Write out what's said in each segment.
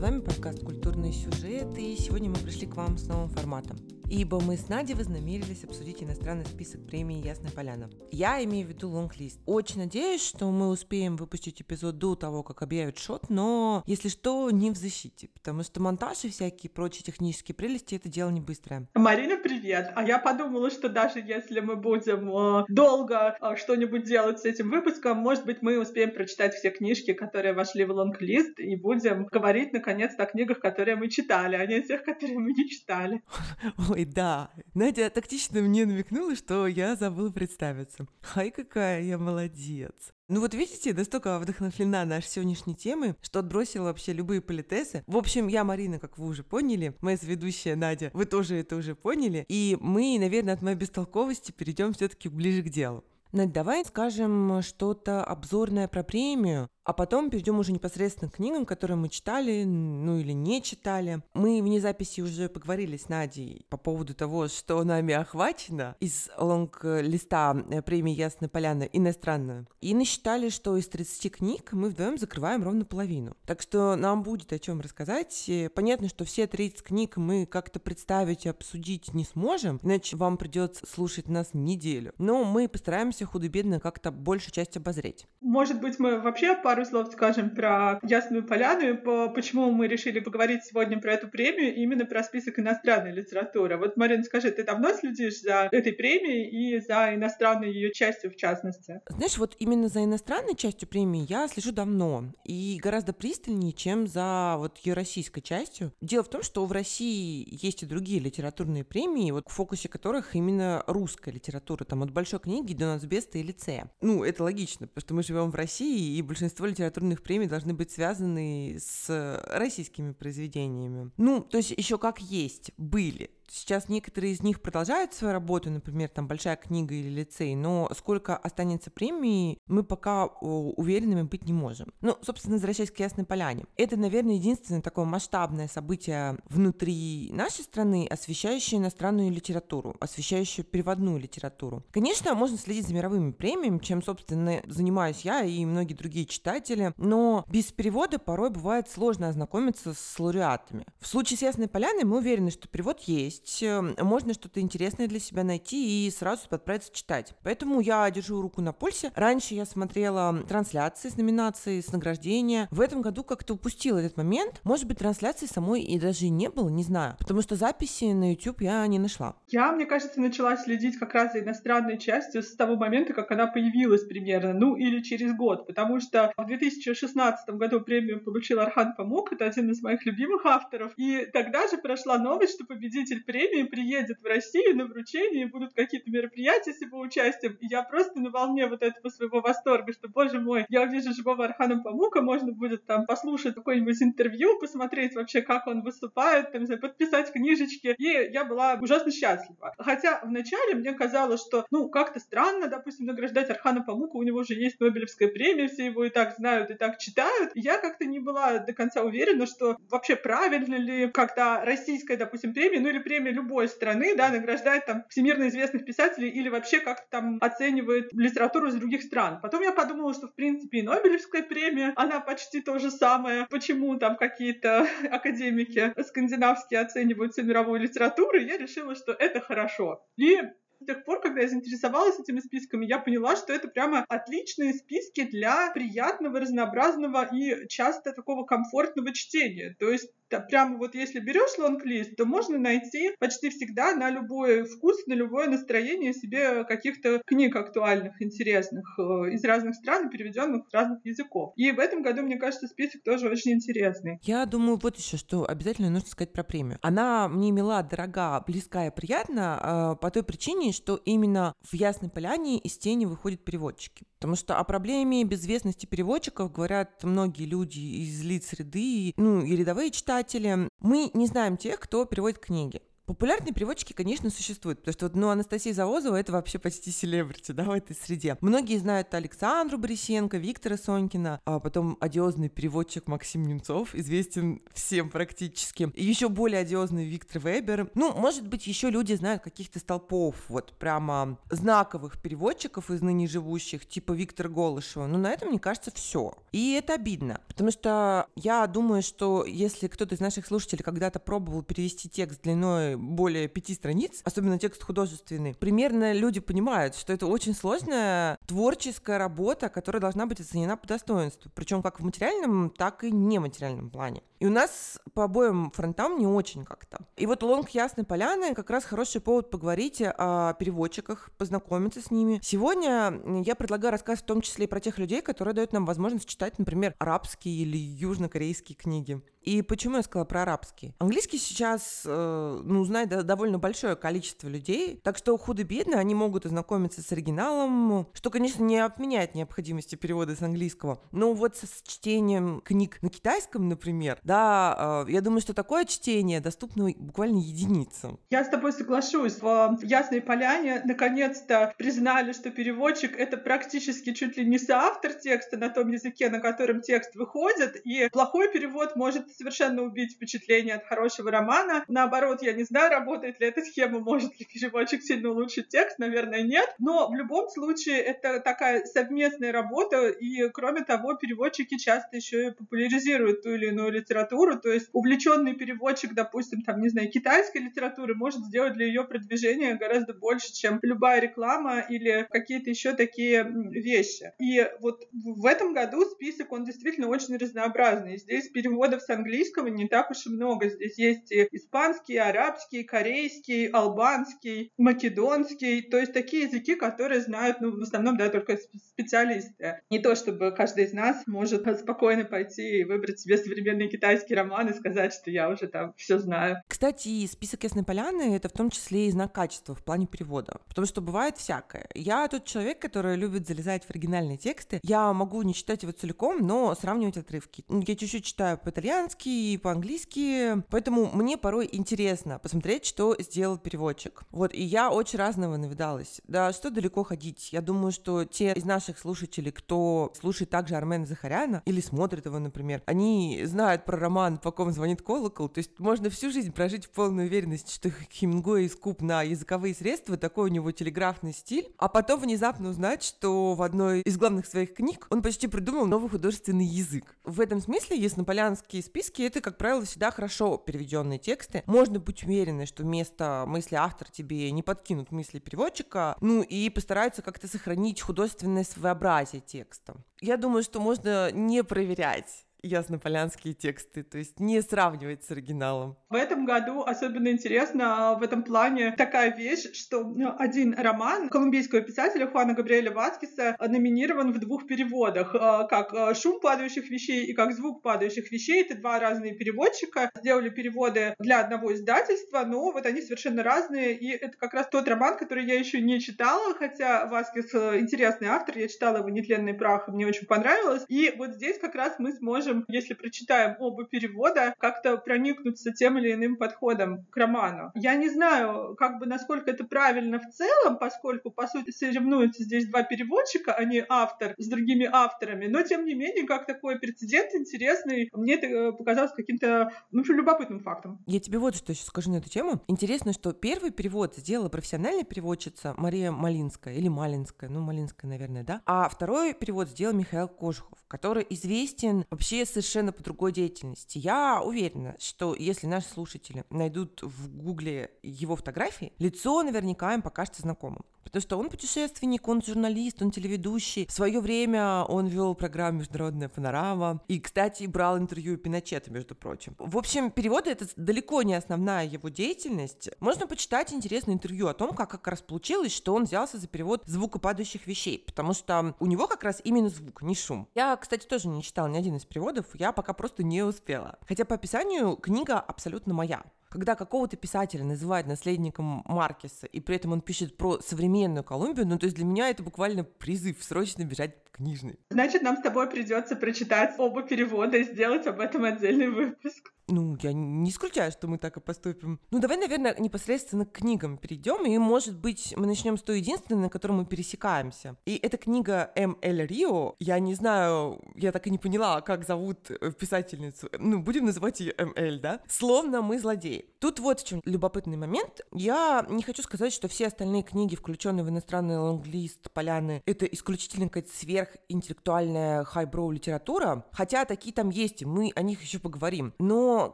С вами подкаст «Культурные сюжеты», и сегодня мы пришли к вам с новым форматом ибо мы с Надей вознамерились обсудить иностранный список премии «Ясная поляна». Я имею в виду лонг-лист. Очень надеюсь, что мы успеем выпустить эпизод до того, как объявят шот, но, если что, не в защите, потому что монтаж и всякие прочие технические прелести — это дело не быстрое. Марина, привет! А я подумала, что даже если мы будем э, долго э, что-нибудь делать с этим выпуском, может быть, мы успеем прочитать все книжки, которые вошли в лонг-лист, и будем говорить, наконец-то, о книгах, которые мы читали, а не о тех, которые мы не читали. Ой, да. Надя тактично мне намекнула, что я забыла представиться. Ай, какая я молодец. Ну вот видите, настолько вдохновлена нашей сегодняшней темой, что отбросила вообще любые политесы. В общем, я Марина, как вы уже поняли, моя ведущая Надя, вы тоже это уже поняли. И мы, наверное, от моей бестолковости перейдем все-таки ближе к делу. Надь, давай скажем что-то обзорное про премию, а потом перейдем уже непосредственно к книгам, которые мы читали, ну или не читали. Мы вне записи уже поговорили с Надей по поводу того, что нами охвачено из лонг-листа э, премии «Ясная поляна» иностранную. И насчитали, что из 30 книг мы вдвоем закрываем ровно половину. Так что нам будет о чем рассказать. Понятно, что все 30 книг мы как-то представить и обсудить не сможем, иначе вам придется слушать нас неделю. Но мы постараемся худо-бедно как-то большую часть обозреть. Может быть, мы вообще пару слов скажем про Ясную Поляну и по, почему мы решили поговорить сегодня про эту премию, именно про список иностранной литературы. Вот, Марина, скажи, ты давно следишь за этой премией и за иностранной ее частью в частности? Знаешь, вот именно за иностранной частью премии я слежу давно и гораздо пристальнее, чем за вот ее российской частью. Дело в том, что в России есть и другие литературные премии, вот в фокусе которых именно русская литература, там от большой книги до нацбеста и лицея. Ну, это логично, потому что мы живем в России, и большинство большинство литературных премий должны быть связаны с российскими произведениями. Ну, то есть еще как есть, были. Сейчас некоторые из них продолжают свою работу, например, там большая книга или лицей, но сколько останется премии, мы пока уверенными быть не можем. Ну, собственно, возвращаясь к Ясной Поляне. Это, наверное, единственное такое масштабное событие внутри нашей страны, освещающее иностранную литературу, освещающее переводную литературу. Конечно, можно следить за мировыми премиями, чем, собственно, занимаюсь я и многие другие читатели, но без перевода порой бывает сложно ознакомиться с лауреатами. В случае с Ясной Поляной мы уверены, что перевод есть, есть эм, можно что-то интересное для себя найти и сразу отправиться читать. Поэтому я держу руку на пульсе. Раньше я смотрела трансляции с номинацией, с награждения. В этом году как-то упустила этот момент. Может быть, трансляции самой и даже не было, не знаю. Потому что записи на YouTube я не нашла. Я, мне кажется, начала следить как раз за иностранной частью с того момента, как она появилась примерно, ну или через год. Потому что в 2016 году премию получил Архан Памук, это один из моих любимых авторов. И тогда же прошла новость, что победитель премии приедет в Россию на вручение, будут какие-то мероприятия с его участием. И я просто на волне вот этого своего восторга, что, боже мой, я увижу живого Архана Памука, можно будет там послушать какое-нибудь интервью, посмотреть вообще, как он выступает, там, подписать книжечки. И я была ужасно счастлива. Хотя вначале мне казалось, что, ну, как-то странно, допустим, награждать Архана Памука, у него же есть Нобелевская премия, все его и так знают, и так читают. И я как-то не была до конца уверена, что вообще правильно ли как-то российская, допустим, премия, ну или премия время любой страны, да, награждает там всемирно известных писателей или вообще как-то там оценивает литературу из других стран. Потом я подумала, что в принципе и Нобелевская премия, она почти то же самое. Почему там какие-то академики скандинавские оценивают всю мировую литературу, я решила, что это хорошо. И с тех пор, когда я заинтересовалась этими списками, я поняла, что это прямо отличные списки для приятного, разнообразного и часто такого комфортного чтения. То есть прямо вот если берешь лонг-лист, то можно найти почти всегда на любой вкус, на любое настроение себе каких-то книг актуальных, интересных э, из разных стран, переведенных с разных языков. И в этом году, мне кажется, список тоже очень интересный. Я думаю, вот еще что обязательно нужно сказать про премию. Она мне мила, дорога, близка и приятна э, по той причине, что именно в Ясной Поляне из тени выходят переводчики. Потому что о проблеме безвестности переводчиков говорят многие люди из лиц среды, ну и рядовые читатели. Мы не знаем тех, кто переводит книги. Популярные переводчики, конечно, существуют, потому что ну, Анастасия Завозова — это вообще почти селебрити, да, в этой среде. Многие знают Александру Борисенко, Виктора Сонькина, а потом одиозный переводчик Максим Немцов, известен всем практически. И еще более одиозный Виктор Вебер. Ну, может быть, еще люди знают каких-то столпов, вот прямо знаковых переводчиков из ныне живущих, типа Виктора Голышева. Но на этом, мне кажется, все. И это обидно, потому что я думаю, что если кто-то из наших слушателей когда-то пробовал перевести текст длиной более пяти страниц, особенно текст художественный, примерно люди понимают, что это очень сложная творческая работа, которая должна быть оценена по достоинству, причем как в материальном, так и нематериальном плане. И у нас по обоим фронтам не очень как-то. И вот лонг Ясной Поляны как раз хороший повод поговорить о переводчиках, познакомиться с ними. Сегодня я предлагаю рассказать в том числе и про тех людей, которые дают нам возможность читать, например, арабские или южнокорейские книги. И почему я сказала про арабский? Английский сейчас, э, ну, знает довольно большое количество людей, так что худо-бедно они могут ознакомиться с оригиналом, что, конечно, не отменяет необходимости перевода с английского. Но вот с чтением книг на китайском, например, да, э, я думаю, что такое чтение доступно буквально единицам. Я с тобой соглашусь. В Ясной Поляне наконец-то признали, что переводчик — это практически чуть ли не соавтор текста на том языке, на котором текст выходит, и плохой перевод может совершенно убить впечатление от хорошего романа. Наоборот, я не знаю, работает ли эта схема, может ли переводчик сильно улучшить текст, наверное, нет. Но в любом случае это такая совместная работа, и кроме того, переводчики часто еще и популяризируют ту или иную литературу, то есть увлеченный переводчик, допустим, там, не знаю, китайской литературы может сделать для ее продвижения гораздо больше, чем любая реклама или какие-то еще такие вещи. И вот в этом году список, он действительно очень разнообразный. Здесь переводов с английского не так уж и много. Здесь есть и испанский, арабский, корейский, албанский, македонский. То есть такие языки, которые знают, ну, в основном, да, только специалисты. Не то, чтобы каждый из нас может спокойно пойти и выбрать себе современный китайский роман и сказать, что я уже там все знаю. Кстати, список Ясной Поляны — это в том числе и знак качества в плане перевода. Потому что бывает всякое. Я тот человек, который любит залезать в оригинальные тексты. Я могу не читать его целиком, но сравнивать отрывки. Я чуть-чуть читаю по-итальянски, по-испански, по-английски, поэтому мне порой интересно посмотреть, что сделал переводчик. Вот, и я очень разного навидалась. Да, что далеко ходить? Я думаю, что те из наших слушателей, кто слушает также Армена Захаряна или смотрит его, например, они знают про роман «По ком звонит колокол», то есть можно всю жизнь прожить в полной уверенности, что Хемингуэй скуп на языковые средства, такой у него телеграфный стиль, а потом внезапно узнать, что в одной из главных своих книг он почти придумал новый художественный язык. В этом смысле яснополянские списки это, как правило, всегда хорошо переведенные тексты. Можно быть уверенной, что вместо мысли автора тебе не подкинут мысли переводчика, ну и постараются как-то сохранить художественное своеобразие текста. Я думаю, что можно не проверять яснополянские тексты, то есть не сравнивать с оригиналом. В этом году особенно интересно а, в этом плане такая вещь, что ну, один роман колумбийского писателя Хуана Габриэля Васкиса номинирован в двух переводах, а, как а, «Шум падающих вещей» и как «Звук падающих вещей». Это два разные переводчика, сделали переводы для одного издательства, но вот они совершенно разные, и это как раз тот роман, который я еще не читала, хотя Васкис интересный автор, я читала его «Нетленный прах», и мне очень понравилось, и вот здесь как раз мы сможем можем, если прочитаем оба перевода, как-то проникнуться тем или иным подходом к роману. Я не знаю, как бы насколько это правильно в целом, поскольку, по сути, соревнуются здесь два переводчика, а не автор с другими авторами, но, тем не менее, как такой прецедент интересный, мне это э, показалось каким-то, ну, любопытным фактом. Я тебе вот что сейчас скажу на эту тему. Интересно, что первый перевод сделала профессиональная переводчица Мария Малинская, или Малинская, ну, Малинская, наверное, да, а второй перевод сделал Михаил Кожухов, который известен вообще совершенно по другой деятельности. Я уверена, что если наши слушатели найдут в гугле его фотографии, лицо наверняка им покажется знакомым. Потому что он путешественник, он журналист, он телеведущий. В свое время он вел программу «Международная панорама». И, кстати, брал интервью Пиночета, между прочим. В общем, переводы — это далеко не основная его деятельность. Можно почитать интересное интервью о том, как как раз получилось, что он взялся за перевод звукопадающих вещей. Потому что у него как раз именно звук, не шум. Я, кстати, тоже не читала ни один из переводов. Я пока просто не успела. Хотя по описанию книга абсолютно моя когда какого-то писателя называют наследником Маркеса, и при этом он пишет про современную Колумбию, ну, то есть для меня это буквально призыв срочно бежать книжный. Значит, нам с тобой придется прочитать оба перевода и сделать об этом отдельный выпуск. Ну, я не исключаю, что мы так и поступим. Ну, давай, наверное, непосредственно к книгам перейдем, и, может быть, мы начнем с той единственной, на которой мы пересекаемся. И это книга М. Эль Рио. Я не знаю, я так и не поняла, как зовут писательницу. Ну, будем называть ее М. Эль, да? Словно мы злодеи. Тут вот в чем любопытный момент. Я не хочу сказать, что все остальные книги, включенные в иностранный лонглист Поляны, это исключительно какая-то сверхинтеллектуальная хайброу литература, хотя такие там есть, и мы о них еще поговорим. Но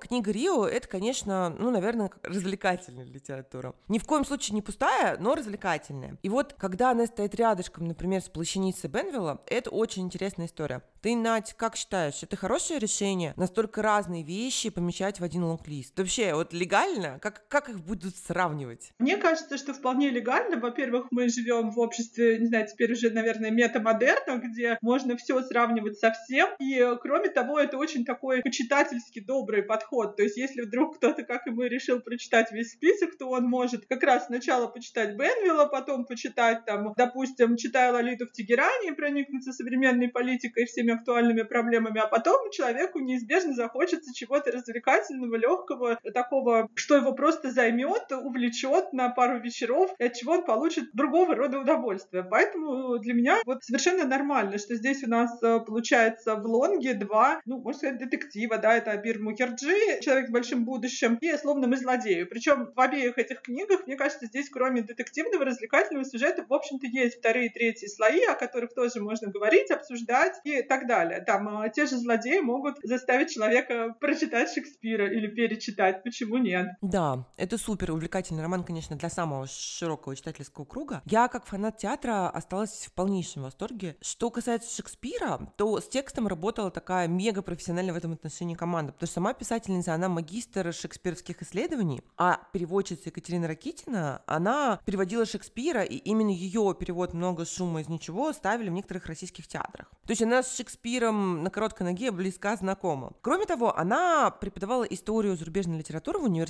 книга Рио — это, конечно, ну, наверное, развлекательная литература. Ни в коем случае не пустая, но развлекательная. И вот, когда она стоит рядышком, например, с плащаницей Бенвилла, это очень интересная история. Ты, Надь, как считаешь, это хорошее решение настолько разные вещи помещать в один лонг-лист? Вообще, вот легально? Как, как их будут сравнивать? Мне кажется, что вполне легально. Во-первых, мы живем в обществе, не знаю, теперь уже, наверное, метамодерна, где можно все сравнивать со всем. И, кроме того, это очень такой почитательски добрый подход. То есть, если вдруг кто-то, как и мы, решил прочитать весь список, то он может как раз сначала почитать Бенвилла, потом почитать, там, допустим, читая Лолиту в Тегеране и проникнуться современной политикой и всеми актуальными проблемами, а потом человеку неизбежно захочется чего-то развлекательного, легкого, такого, что его просто займет, увлечет на пару вечеров, и от чего он получит другого рода удовольствие. Поэтому для меня вот совершенно нормально, что здесь у нас э, получается в Лонге два, ну, можно сказать, детектива, да, это Абир Мукерджи, человек с большим будущим, и словно мы злодеи. Причем в обеих этих книгах, мне кажется, здесь кроме детективного, развлекательного сюжета, в общем-то, есть вторые и третьи слои, о которых тоже можно говорить, обсуждать и так далее. Там э, те же злодеи могут заставить человека прочитать Шекспира или перечитать. Почему нет? Да, это супер увлекательный роман, конечно, для самого широкого читательского круга. Я, как фанат театра, осталась в полнейшем восторге. Что касается Шекспира, то с текстом работала такая мега профессиональная в этом отношении команда, потому что сама писательница, она магистр шекспировских исследований, а переводчица Екатерина Ракитина, она переводила Шекспира, и именно ее перевод «Много шума из ничего» ставили в некоторых российских театрах. То есть она с Шекспиром на короткой ноге близка знакома. Кроме того, она преподавала историю зарубежной литературы в университете,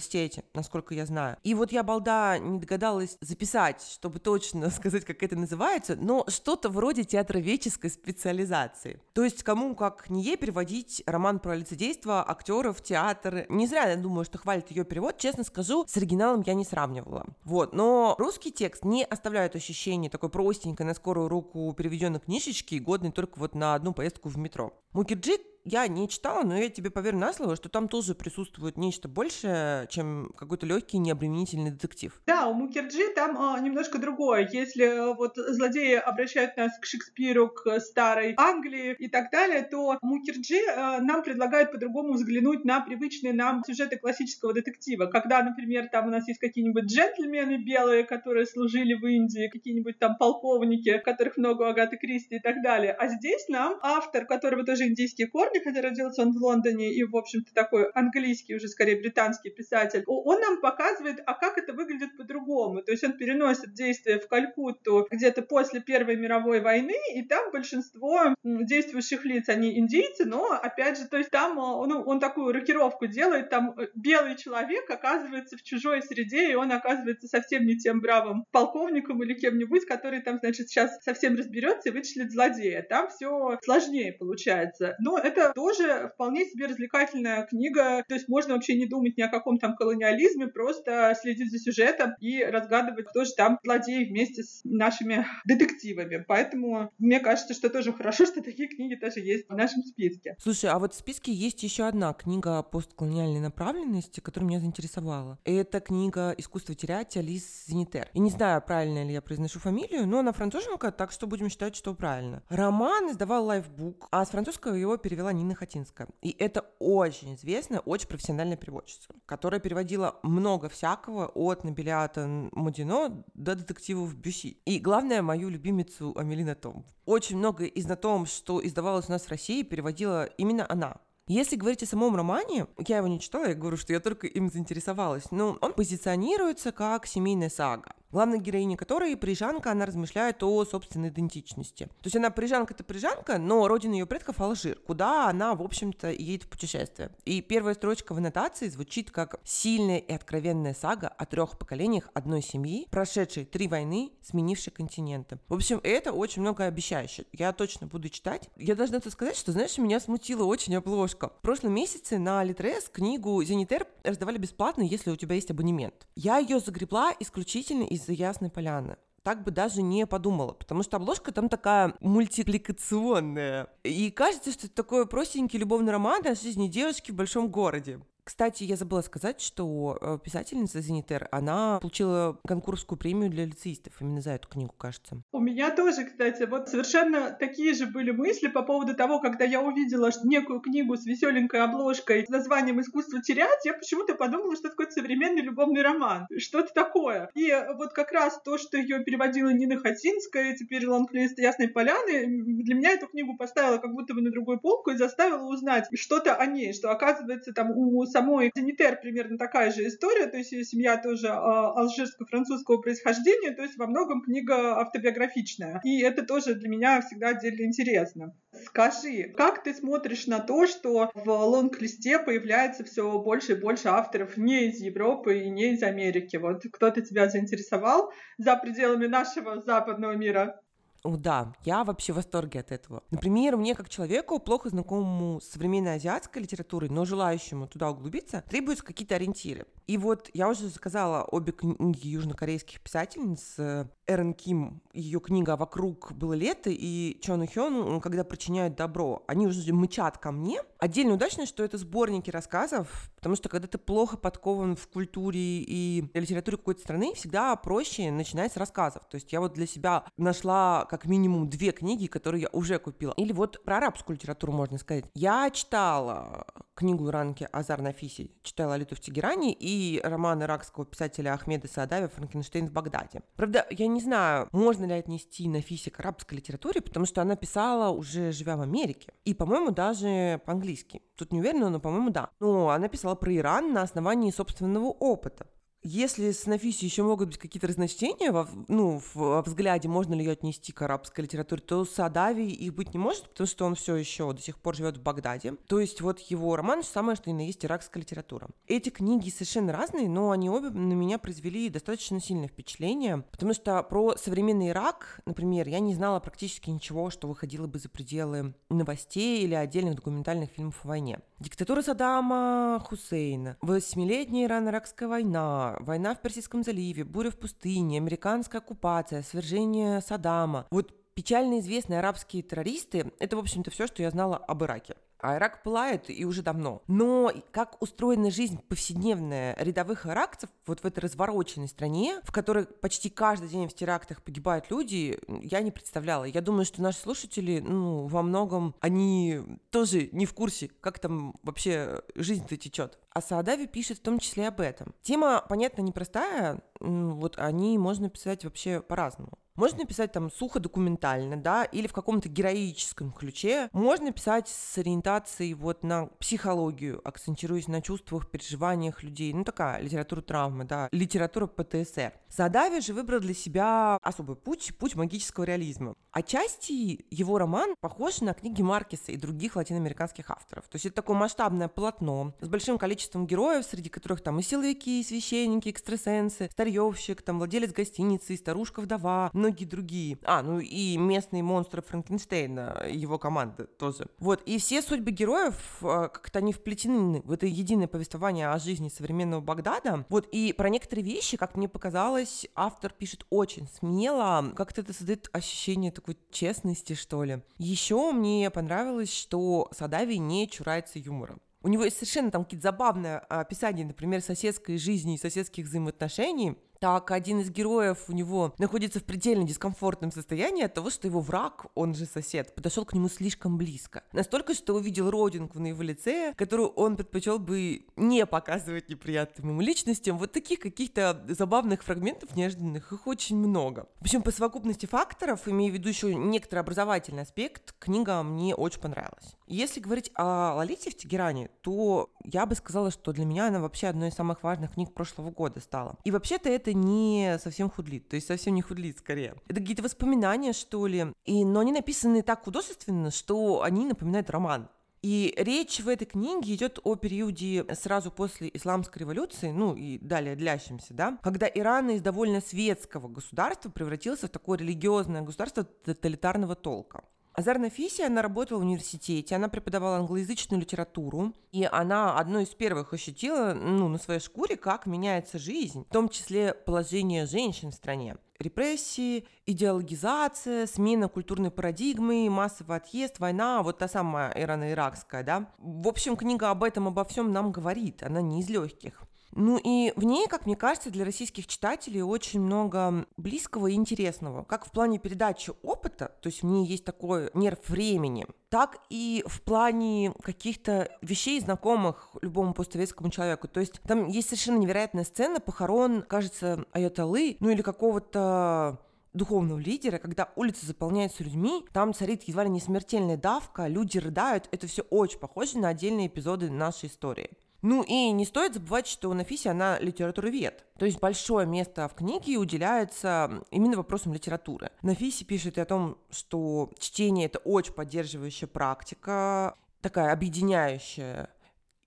насколько я знаю. И вот я, балда, не догадалась записать, чтобы точно сказать, как это называется, но что-то вроде театроведческой специализации. То есть кому, как не ей, переводить роман про лицедейство актеров, театр. Не зря я думаю, что хвалит ее перевод. Честно скажу, с оригиналом я не сравнивала. Вот, но русский текст не оставляет ощущения такой простенькой на скорую руку переведенной книжечки, годной только вот на одну поездку в метро. Мукерджи я не читала, но я тебе поверю на слово, что там тоже присутствует нечто большее, чем какой-то легкий необременительный детектив. Да, у Мукерджи там а, немножко другое. Если а, вот злодеи обращают нас к Шекспиру, к старой Англии и так далее, то Мукерджи а, нам предлагает по-другому взглянуть на привычные нам сюжеты классического детектива. Когда, например, там у нас есть какие-нибудь джентльмены белые, которые служили в Индии, какие-нибудь там полковники, которых много Агаты Кристи и так далее. А здесь нам автор, у которого тоже индийские корни, Бобби, хотя родился он в Лондоне и, в общем-то, такой английский, уже скорее британский писатель, он нам показывает, а как это выглядит по-другому. То есть он переносит действие в Калькутту где-то после Первой мировой войны, и там большинство действующих лиц, они индийцы, но, опять же, то есть там ну, он такую рокировку делает, там э, белый человек оказывается в чужой среде, и он оказывается совсем не тем бравым полковником или кем-нибудь, который там, значит, сейчас совсем разберется и вычислит злодея. Там все сложнее получается. Но это тоже вполне себе развлекательная книга. То есть можно вообще не думать ни о каком там колониализме, просто следить за сюжетом и разгадывать, кто же там злодей вместе с нашими детективами. Поэтому мне кажется, что тоже хорошо, что такие книги тоже есть в нашем списке. Слушай, а вот в списке есть еще одна книга постколониальной направленности, которая меня заинтересовала. Это книга «Искусство терять» Алис Зенитер. И не знаю, правильно ли я произношу фамилию, но она француженка, так что будем считать, что правильно. Роман издавал лайфбук, а с французского его перевела Нина Хатинская. И это очень известная, очень профессиональная переводчица, которая переводила много всякого от Набелиата Модино до детективов Бюси. И главное, мою любимицу Амелина Том. Очень много из на том, что издавалось у нас в России, переводила именно она. Если говорить о самом романе, я его не читала, я говорю, что я только им заинтересовалась, но он позиционируется как семейная сага. главная героиня которой парижанка, она размышляет о собственной идентичности. То есть она парижанка это парижанка, но родина ее предков Алжир, куда она, в общем-то, едет в путешествие. И первая строчка в аннотации звучит как «сильная и откровенная сага о трех поколениях одной семьи, прошедшей три войны, сменившей континенты». В общем, это очень многообещающе. Я точно буду читать. Я должна это сказать, что, знаешь, меня смутила очень обложка. В прошлом месяце на Литрес книгу «Зенитер» раздавали бесплатно, если у тебя есть абонемент. Я ее загребла исключительно из-за Ясной Поляны так бы даже не подумала, потому что обложка там такая мультипликационная. И кажется, что это такой простенький любовный роман о жизни девушки в большом городе. Кстати, я забыла сказать, что э, писательница Зенитер, она получила конкурсскую премию для лицеистов именно за эту книгу, кажется. У меня тоже, кстати, вот совершенно такие же были мысли по поводу того, когда я увидела некую книгу с веселенькой обложкой с названием «Искусство терять», я почему-то подумала, что это какой-то современный любовный роман, что-то такое. И вот как раз то, что ее переводила Нина Хатинская, теперь лонглист Ясной Поляны, для меня эту книгу поставила как будто бы на другую полку и заставила узнать что-то о ней, что оказывается там у самой Зенитер примерно такая же история, то есть ее семья тоже а, алжирско-французского происхождения, то есть во многом книга автобиографичная. И это тоже для меня всегда отдельно интересно. Скажи, как ты смотришь на то, что в лонг-листе появляется все больше и больше авторов не из Европы и не из Америки? Вот кто-то тебя заинтересовал за пределами нашего западного мира? О, да, я вообще в восторге от этого. Например, мне как человеку, плохо знакомому с современной азиатской литературой, но желающему туда углубиться, требуются какие-то ориентиры. И вот я уже заказала обе книги южнокорейских писательниц. Э, Эрен Ким, ее книга «Вокруг было лето» и Чон Хён «Когда причиняют добро». Они уже мычат ко мне. Отдельно удачно, что это сборники рассказов, потому что когда ты плохо подкован в культуре и литературе какой-то страны, всегда проще начинать с рассказов. То есть я вот для себя нашла как минимум две книги, которые я уже купила. Или вот про арабскую литературу можно сказать. Я читала книгу Ранки Азар Нафиси, читала «Алиту в Тегеране» и роман иракского писателя Ахмеда Саадави «Франкенштейн в Багдаде». Правда, я не знаю, можно ли отнести Нафиси к арабской литературе, потому что она писала уже живя в Америке. И, по-моему, даже по-английски. Тут не уверена, но, по-моему, да. Но она писала про Иран на основании собственного опыта если с Нафиси еще могут быть какие-то разночтения во, ну, в взгляде, можно ли ее отнести к арабской литературе, то с Адави их быть не может, потому что он все еще до сих пор живет в Багдаде. То есть вот его роман самое, что и на есть иракская литература. Эти книги совершенно разные, но они обе на меня произвели достаточно сильное впечатление, потому что про современный Ирак, например, я не знала практически ничего, что выходило бы за пределы новостей или отдельных документальных фильмов о войне. Диктатура Саддама Хусейна, восьмилетняя Иран-Иракская война, война в Персидском заливе, буря в пустыне, американская оккупация, свержение Саддама. Вот печально известные арабские террористы – это, в общем-то, все, что я знала об Ираке. А Ирак пылает и уже давно. Но как устроена жизнь повседневная рядовых иракцев вот в этой развороченной стране, в которой почти каждый день в терактах погибают люди, я не представляла. Я думаю, что наши слушатели, ну, во многом, они тоже не в курсе, как там вообще жизнь-то течет. А Саадави пишет в том числе об этом. Тема, понятно, непростая, вот они можно писать вообще по-разному. Можно писать там сухо документально, да, или в каком-то героическом ключе. Можно писать с ориентацией вот на психологию, акцентируясь на чувствах, переживаниях людей. Ну, такая литература травмы, да, литература ПТСР. Задави же выбрал для себя особый путь, путь магического реализма. Отчасти его роман похож на книги Маркеса и других латиноамериканских авторов. То есть это такое масштабное полотно с большим количеством героев, среди которых там и силовики, и священники, экстрасенсы, старьевщик, там владелец гостиницы, старушка-вдова, многие другие. А, ну и местные монстры Франкенштейна, его команда тоже. Вот, и все судьбы героев, а, как-то они вплетены в это единое повествование о жизни современного Багдада. Вот, и про некоторые вещи, как мне показалось, автор пишет очень смело, как-то это создает ощущение такой честности, что ли. Еще мне понравилось, что Садави не чурается юмора. У него есть совершенно там какие-то забавные описания, например, соседской жизни и соседских взаимоотношений, так один из героев у него находится в предельно дискомфортном состоянии от того, что его враг, он же сосед, подошел к нему слишком близко. Настолько, что увидел родинку на его лице, которую он предпочел бы не показывать неприятным ему личностям. Вот таких каких-то забавных фрагментов неожиданных, их очень много. В общем, по совокупности факторов, имея в виду еще некоторый образовательный аспект, книга мне очень понравилась. Если говорить о Лолите в Тегеране, то я бы сказала, что для меня она вообще одной из самых важных книг прошлого года стала. И вообще-то это не совсем худлит, то есть совсем не худлит скорее. Это какие-то воспоминания, что ли, и, но они написаны так художественно, что они напоминают роман. И речь в этой книге идет о периоде сразу после исламской революции, ну и далее длящемся, да, когда Иран из довольно светского государства превратился в такое религиозное государство тоталитарного толка. Азар Нафиси, она работала в университете, она преподавала англоязычную литературу, и она одной из первых ощутила ну, на своей шкуре, как меняется жизнь, в том числе положение женщин в стране репрессии, идеологизация, смена культурной парадигмы, массовый отъезд, война, вот та самая ирано-иракская, да. В общем, книга об этом, обо всем нам говорит, она не из легких. Ну и в ней, как мне кажется, для российских читателей очень много близкого и интересного, как в плане передачи опыта, то есть в ней есть такой нерв времени, так и в плане каких-то вещей, знакомых любому постсоветскому человеку. То есть там есть совершенно невероятная сцена похорон, кажется, Аяталы, ну или какого-то духовного лидера, когда улицы заполняются людьми, там царит едва ли не смертельная давка, люди рыдают, это все очень похоже на отдельные эпизоды нашей истории. Ну и не стоит забывать, что Нафиси, она литературовед. То есть большое место в книге уделяется именно вопросам литературы. Нафиси пишет о том, что чтение — это очень поддерживающая практика, такая объединяющая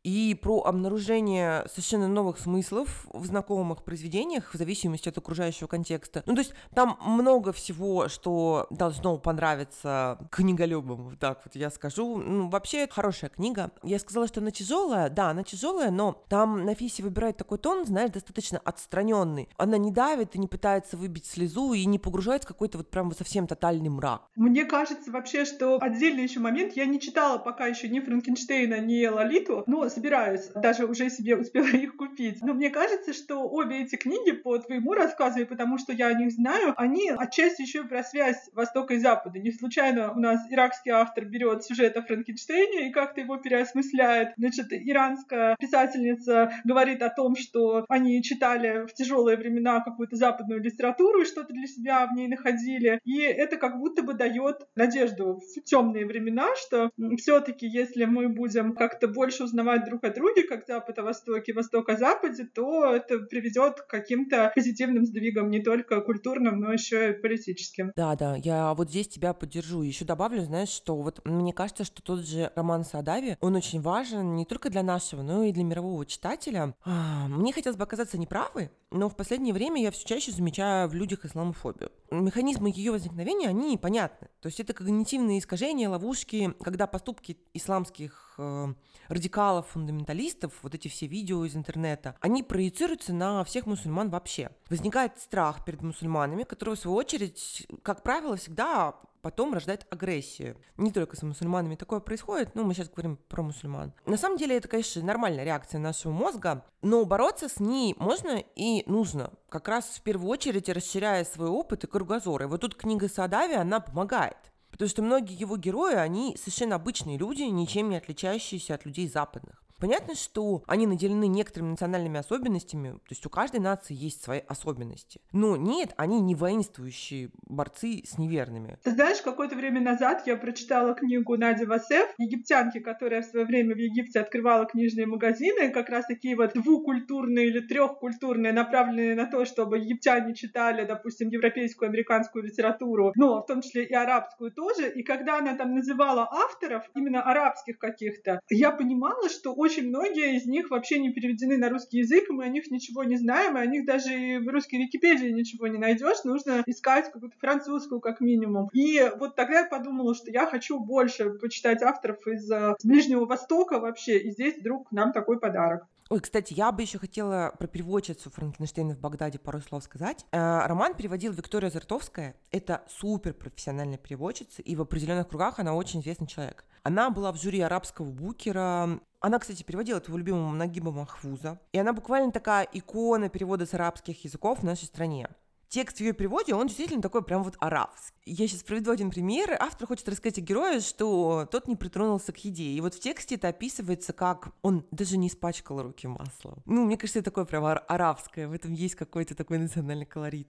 и про обнаружение совершенно новых смыслов в знакомых произведениях в зависимости от окружающего контекста. Ну, то есть там много всего, что должно понравиться книголюбам, так вот я скажу. Ну, вообще, это хорошая книга. Я сказала, что она тяжелая, да, она тяжелая, но там Нафиси выбирает такой тон, знаешь, достаточно отстраненный. Она не давит и не пытается выбить слезу и не погружает в какой-то вот прям совсем тотальный мрак. Мне кажется вообще, что отдельный еще момент, я не читала пока еще ни Франкенштейна, ни Лолиту, но собираюсь, даже уже себе успела их купить. Но мне кажется, что обе эти книги по твоему рассказу, и потому что я о них знаю, они отчасти еще про связь Востока и Запада. Не случайно у нас иракский автор берет сюжет о Франкенштейне и как-то его переосмысляет. Значит, иранская писательница говорит о том, что они читали в тяжелые времена какую-то западную литературу и что-то для себя в ней находили. И это как будто бы дает надежду в темные времена, что все-таки, если мы будем как-то больше узнавать узнавать друг о друге, как Запад о Востоке, Восток о Западе, то это приведет к каким-то позитивным сдвигам не только культурным, но еще и политическим. Да, да, я вот здесь тебя поддержу. Еще добавлю, знаешь, что вот мне кажется, что тот же роман Садави, он очень важен не только для нашего, но и для мирового читателя. А, мне хотелось бы оказаться неправой, но в последнее время я все чаще замечаю в людях исламофобию. Механизмы ее возникновения, они непонятны. То есть это когнитивные искажения, ловушки, когда поступки исламских э, радикалов, фундаменталистов, вот эти все видео из интернета, они проецируются на всех мусульман вообще. Возникает страх перед мусульманами, который, в свою очередь, как правило, всегда потом рождает агрессию. Не только с мусульманами такое происходит, ну, мы сейчас говорим про мусульман. На самом деле, это, конечно, нормальная реакция нашего мозга, но бороться с ней можно и нужно, как раз в первую очередь расширяя свой опыт и кругозор. И вот тут книга Садави, она помогает. Потому что многие его герои, они совершенно обычные люди, ничем не отличающиеся от людей западных. Понятно, что они наделены некоторыми национальными особенностями, то есть у каждой нации есть свои особенности. Но нет, они не воинствующие борцы с неверными. Ты знаешь, какое-то время назад я прочитала книгу Нади Васеф, египтянки, которая в свое время в Египте открывала книжные магазины, как раз такие вот двукультурные или трехкультурные, направленные на то, чтобы египтяне читали, допустим, европейскую, американскую литературу, но в том числе и арабскую тоже. И когда она там называла авторов, именно арабских каких-то, я понимала, что очень многие из них вообще не переведены на русский язык, мы о них ничего не знаем, и о них даже и в русской Википедии ничего не найдешь, нужно искать какую-то французскую как минимум. И вот тогда я подумала, что я хочу больше почитать авторов из э, Ближнего Востока вообще, и здесь вдруг нам такой подарок. Ой, кстати, я бы еще хотела про переводчицу Франкенштейна в Багдаде пару слов сказать. Э, роман переводил Виктория Зартовская. Это супер профессиональная переводчица, и в определенных кругах она очень известный человек. Она была в жюри арабского букера. Она, кстати, переводила твоего любимого Нагиба Махфуза. И она буквально такая икона перевода с арабских языков в нашей стране текст в ее переводе, он действительно такой прям вот арабский. Я сейчас приведу один пример. Автор хочет рассказать о герое, что тот не притронулся к еде. И вот в тексте это описывается как он даже не испачкал руки маслом. Ну, мне кажется, это такое прям арабское. В этом есть какой-то такой национальный колорит.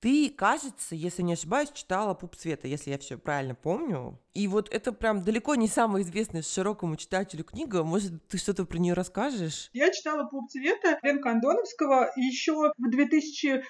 Ты, кажется, если не ошибаюсь, читала «Пуп света», если я все правильно помню. И вот это прям далеко не самая известная широкому читателю книга. Может, ты что-то про нее расскажешь? Я читала «Пуп света» Венко Андоновского еще в 2010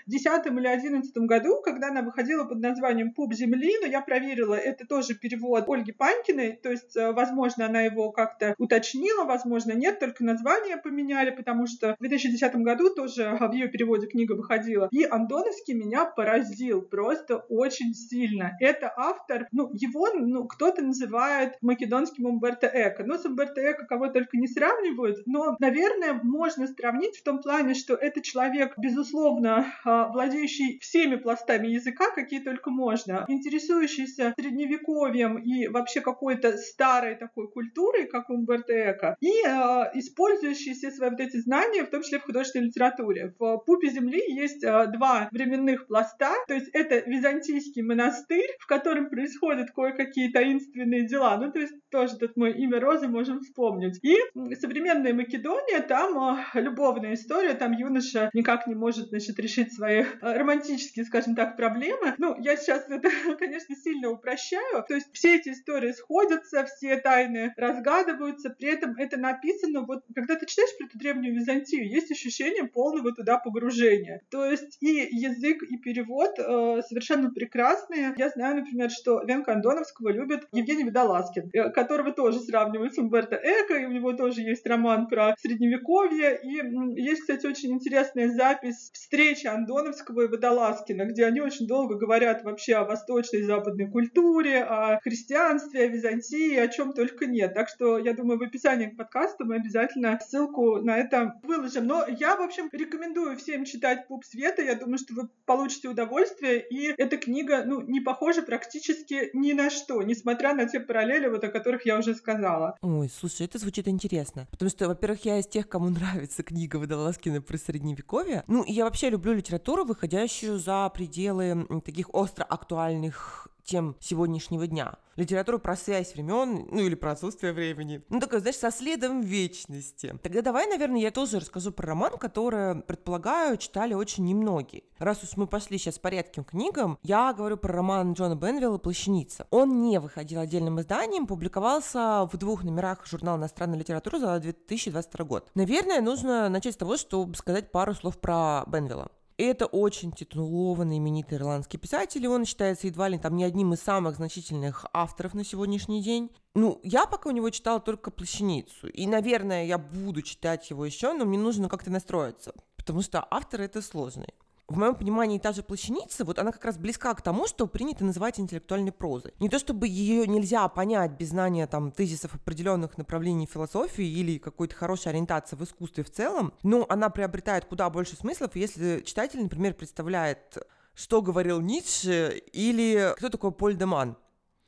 или 2011 году, когда она выходила под названием «Пуп земли», но я проверила, это тоже перевод Ольги Панькиной, то есть, э, возможно, она его как-то уточнила, возможно, нет, только название поменяли, потому что в 2010 году тоже в ее переводе книга выходила. И Андоновский меня поразил просто очень сильно. Это автор, ну, его, ну, кто-то называет македонским Умберто Эко. Но с Умберто Эко кого только не сравнивают, но, наверное, можно сравнить в том плане, что это человек, безусловно, а, владеющий всеми пластами языка, какие только можно, интересующийся средневековьем и вообще какой-то старой такой культурой, как Умберто Эко, и э, использующий все свои вот эти знания, в том числе в художественной литературе. В «Пупе земли» есть э, два временных пласта, то есть это византийский монастырь, в котором происходят кое-какие таинственные дела. Ну, то есть тоже тут мы имя Розы можем вспомнить. И современная Македония, там э, любовная история, там юноша никак не может, значит, решить свои э, романтические, скажем так, проблемы. Ну, я сейчас это, конечно, сильно упрощаю. То есть все эти истории сходятся, все тайны разгадываются, при этом это написано, вот когда ты читаешь про эту древнюю Византию, есть ощущение полного туда погружения. То есть и язык, и перевод э, совершенно прекрасные. Я знаю, например, что Ленка Андоновского любит Евгений Водолазкин, э, которого тоже сравнивают с Умберто Эко, и у него тоже есть роман про средневековье. И есть, кстати, очень интересная запись встречи Андоновского и Водолазкина, где они очень долго говорят вообще о восточной и западной культуре, о христианстве, о Византии, о чем только нет. Так что я думаю, в описании к подкасту мы обязательно ссылку на это выложим. Но я, в общем, рекомендую всем читать «Пуп света». Я думаю, что вы получите удовольствие. И эта книга, ну, не похожа практически ни на что, несмотря на те параллели, вот о которых я уже сказала. Ой, слушай, это звучит интересно. Потому что, во-первых, я из тех, кому нравится книга Водолазкина про Средневековье. Ну, и я вообще люблю литературу, выходящую за пределы таких остро актуальных тем сегодняшнего дня. Литературу про связь времен, ну или про отсутствие времени. Ну, такое, знаешь, со следом вечности. Тогда давай, наверное, я тоже расскажу про роман, который, предполагаю, читали очень немногие. Раз уж мы пошли сейчас по редким книгам, я говорю про роман Джона Бенвилла «Плащаница». Он не выходил отдельным изданием, публиковался в двух номерах журнала иностранной литературы за 2022 год. Наверное, нужно начать с того, чтобы сказать пару слов про Бенвилла. Это очень титулованный, именитый ирландский писатель, и он считается едва ли там не одним из самых значительных авторов на сегодняшний день. Ну, я пока у него читала только «Плащаницу», и, наверное, я буду читать его еще, но мне нужно как-то настроиться, потому что автор это сложный в моем понимании та же плащаница, вот она как раз близка к тому, что принято называть интеллектуальной прозой. Не то чтобы ее нельзя понять без знания там тезисов определенных направлений философии или какой-то хорошей ориентации в искусстве в целом, но она приобретает куда больше смыслов, если читатель, например, представляет что говорил Ницше или кто такой Поль Деман.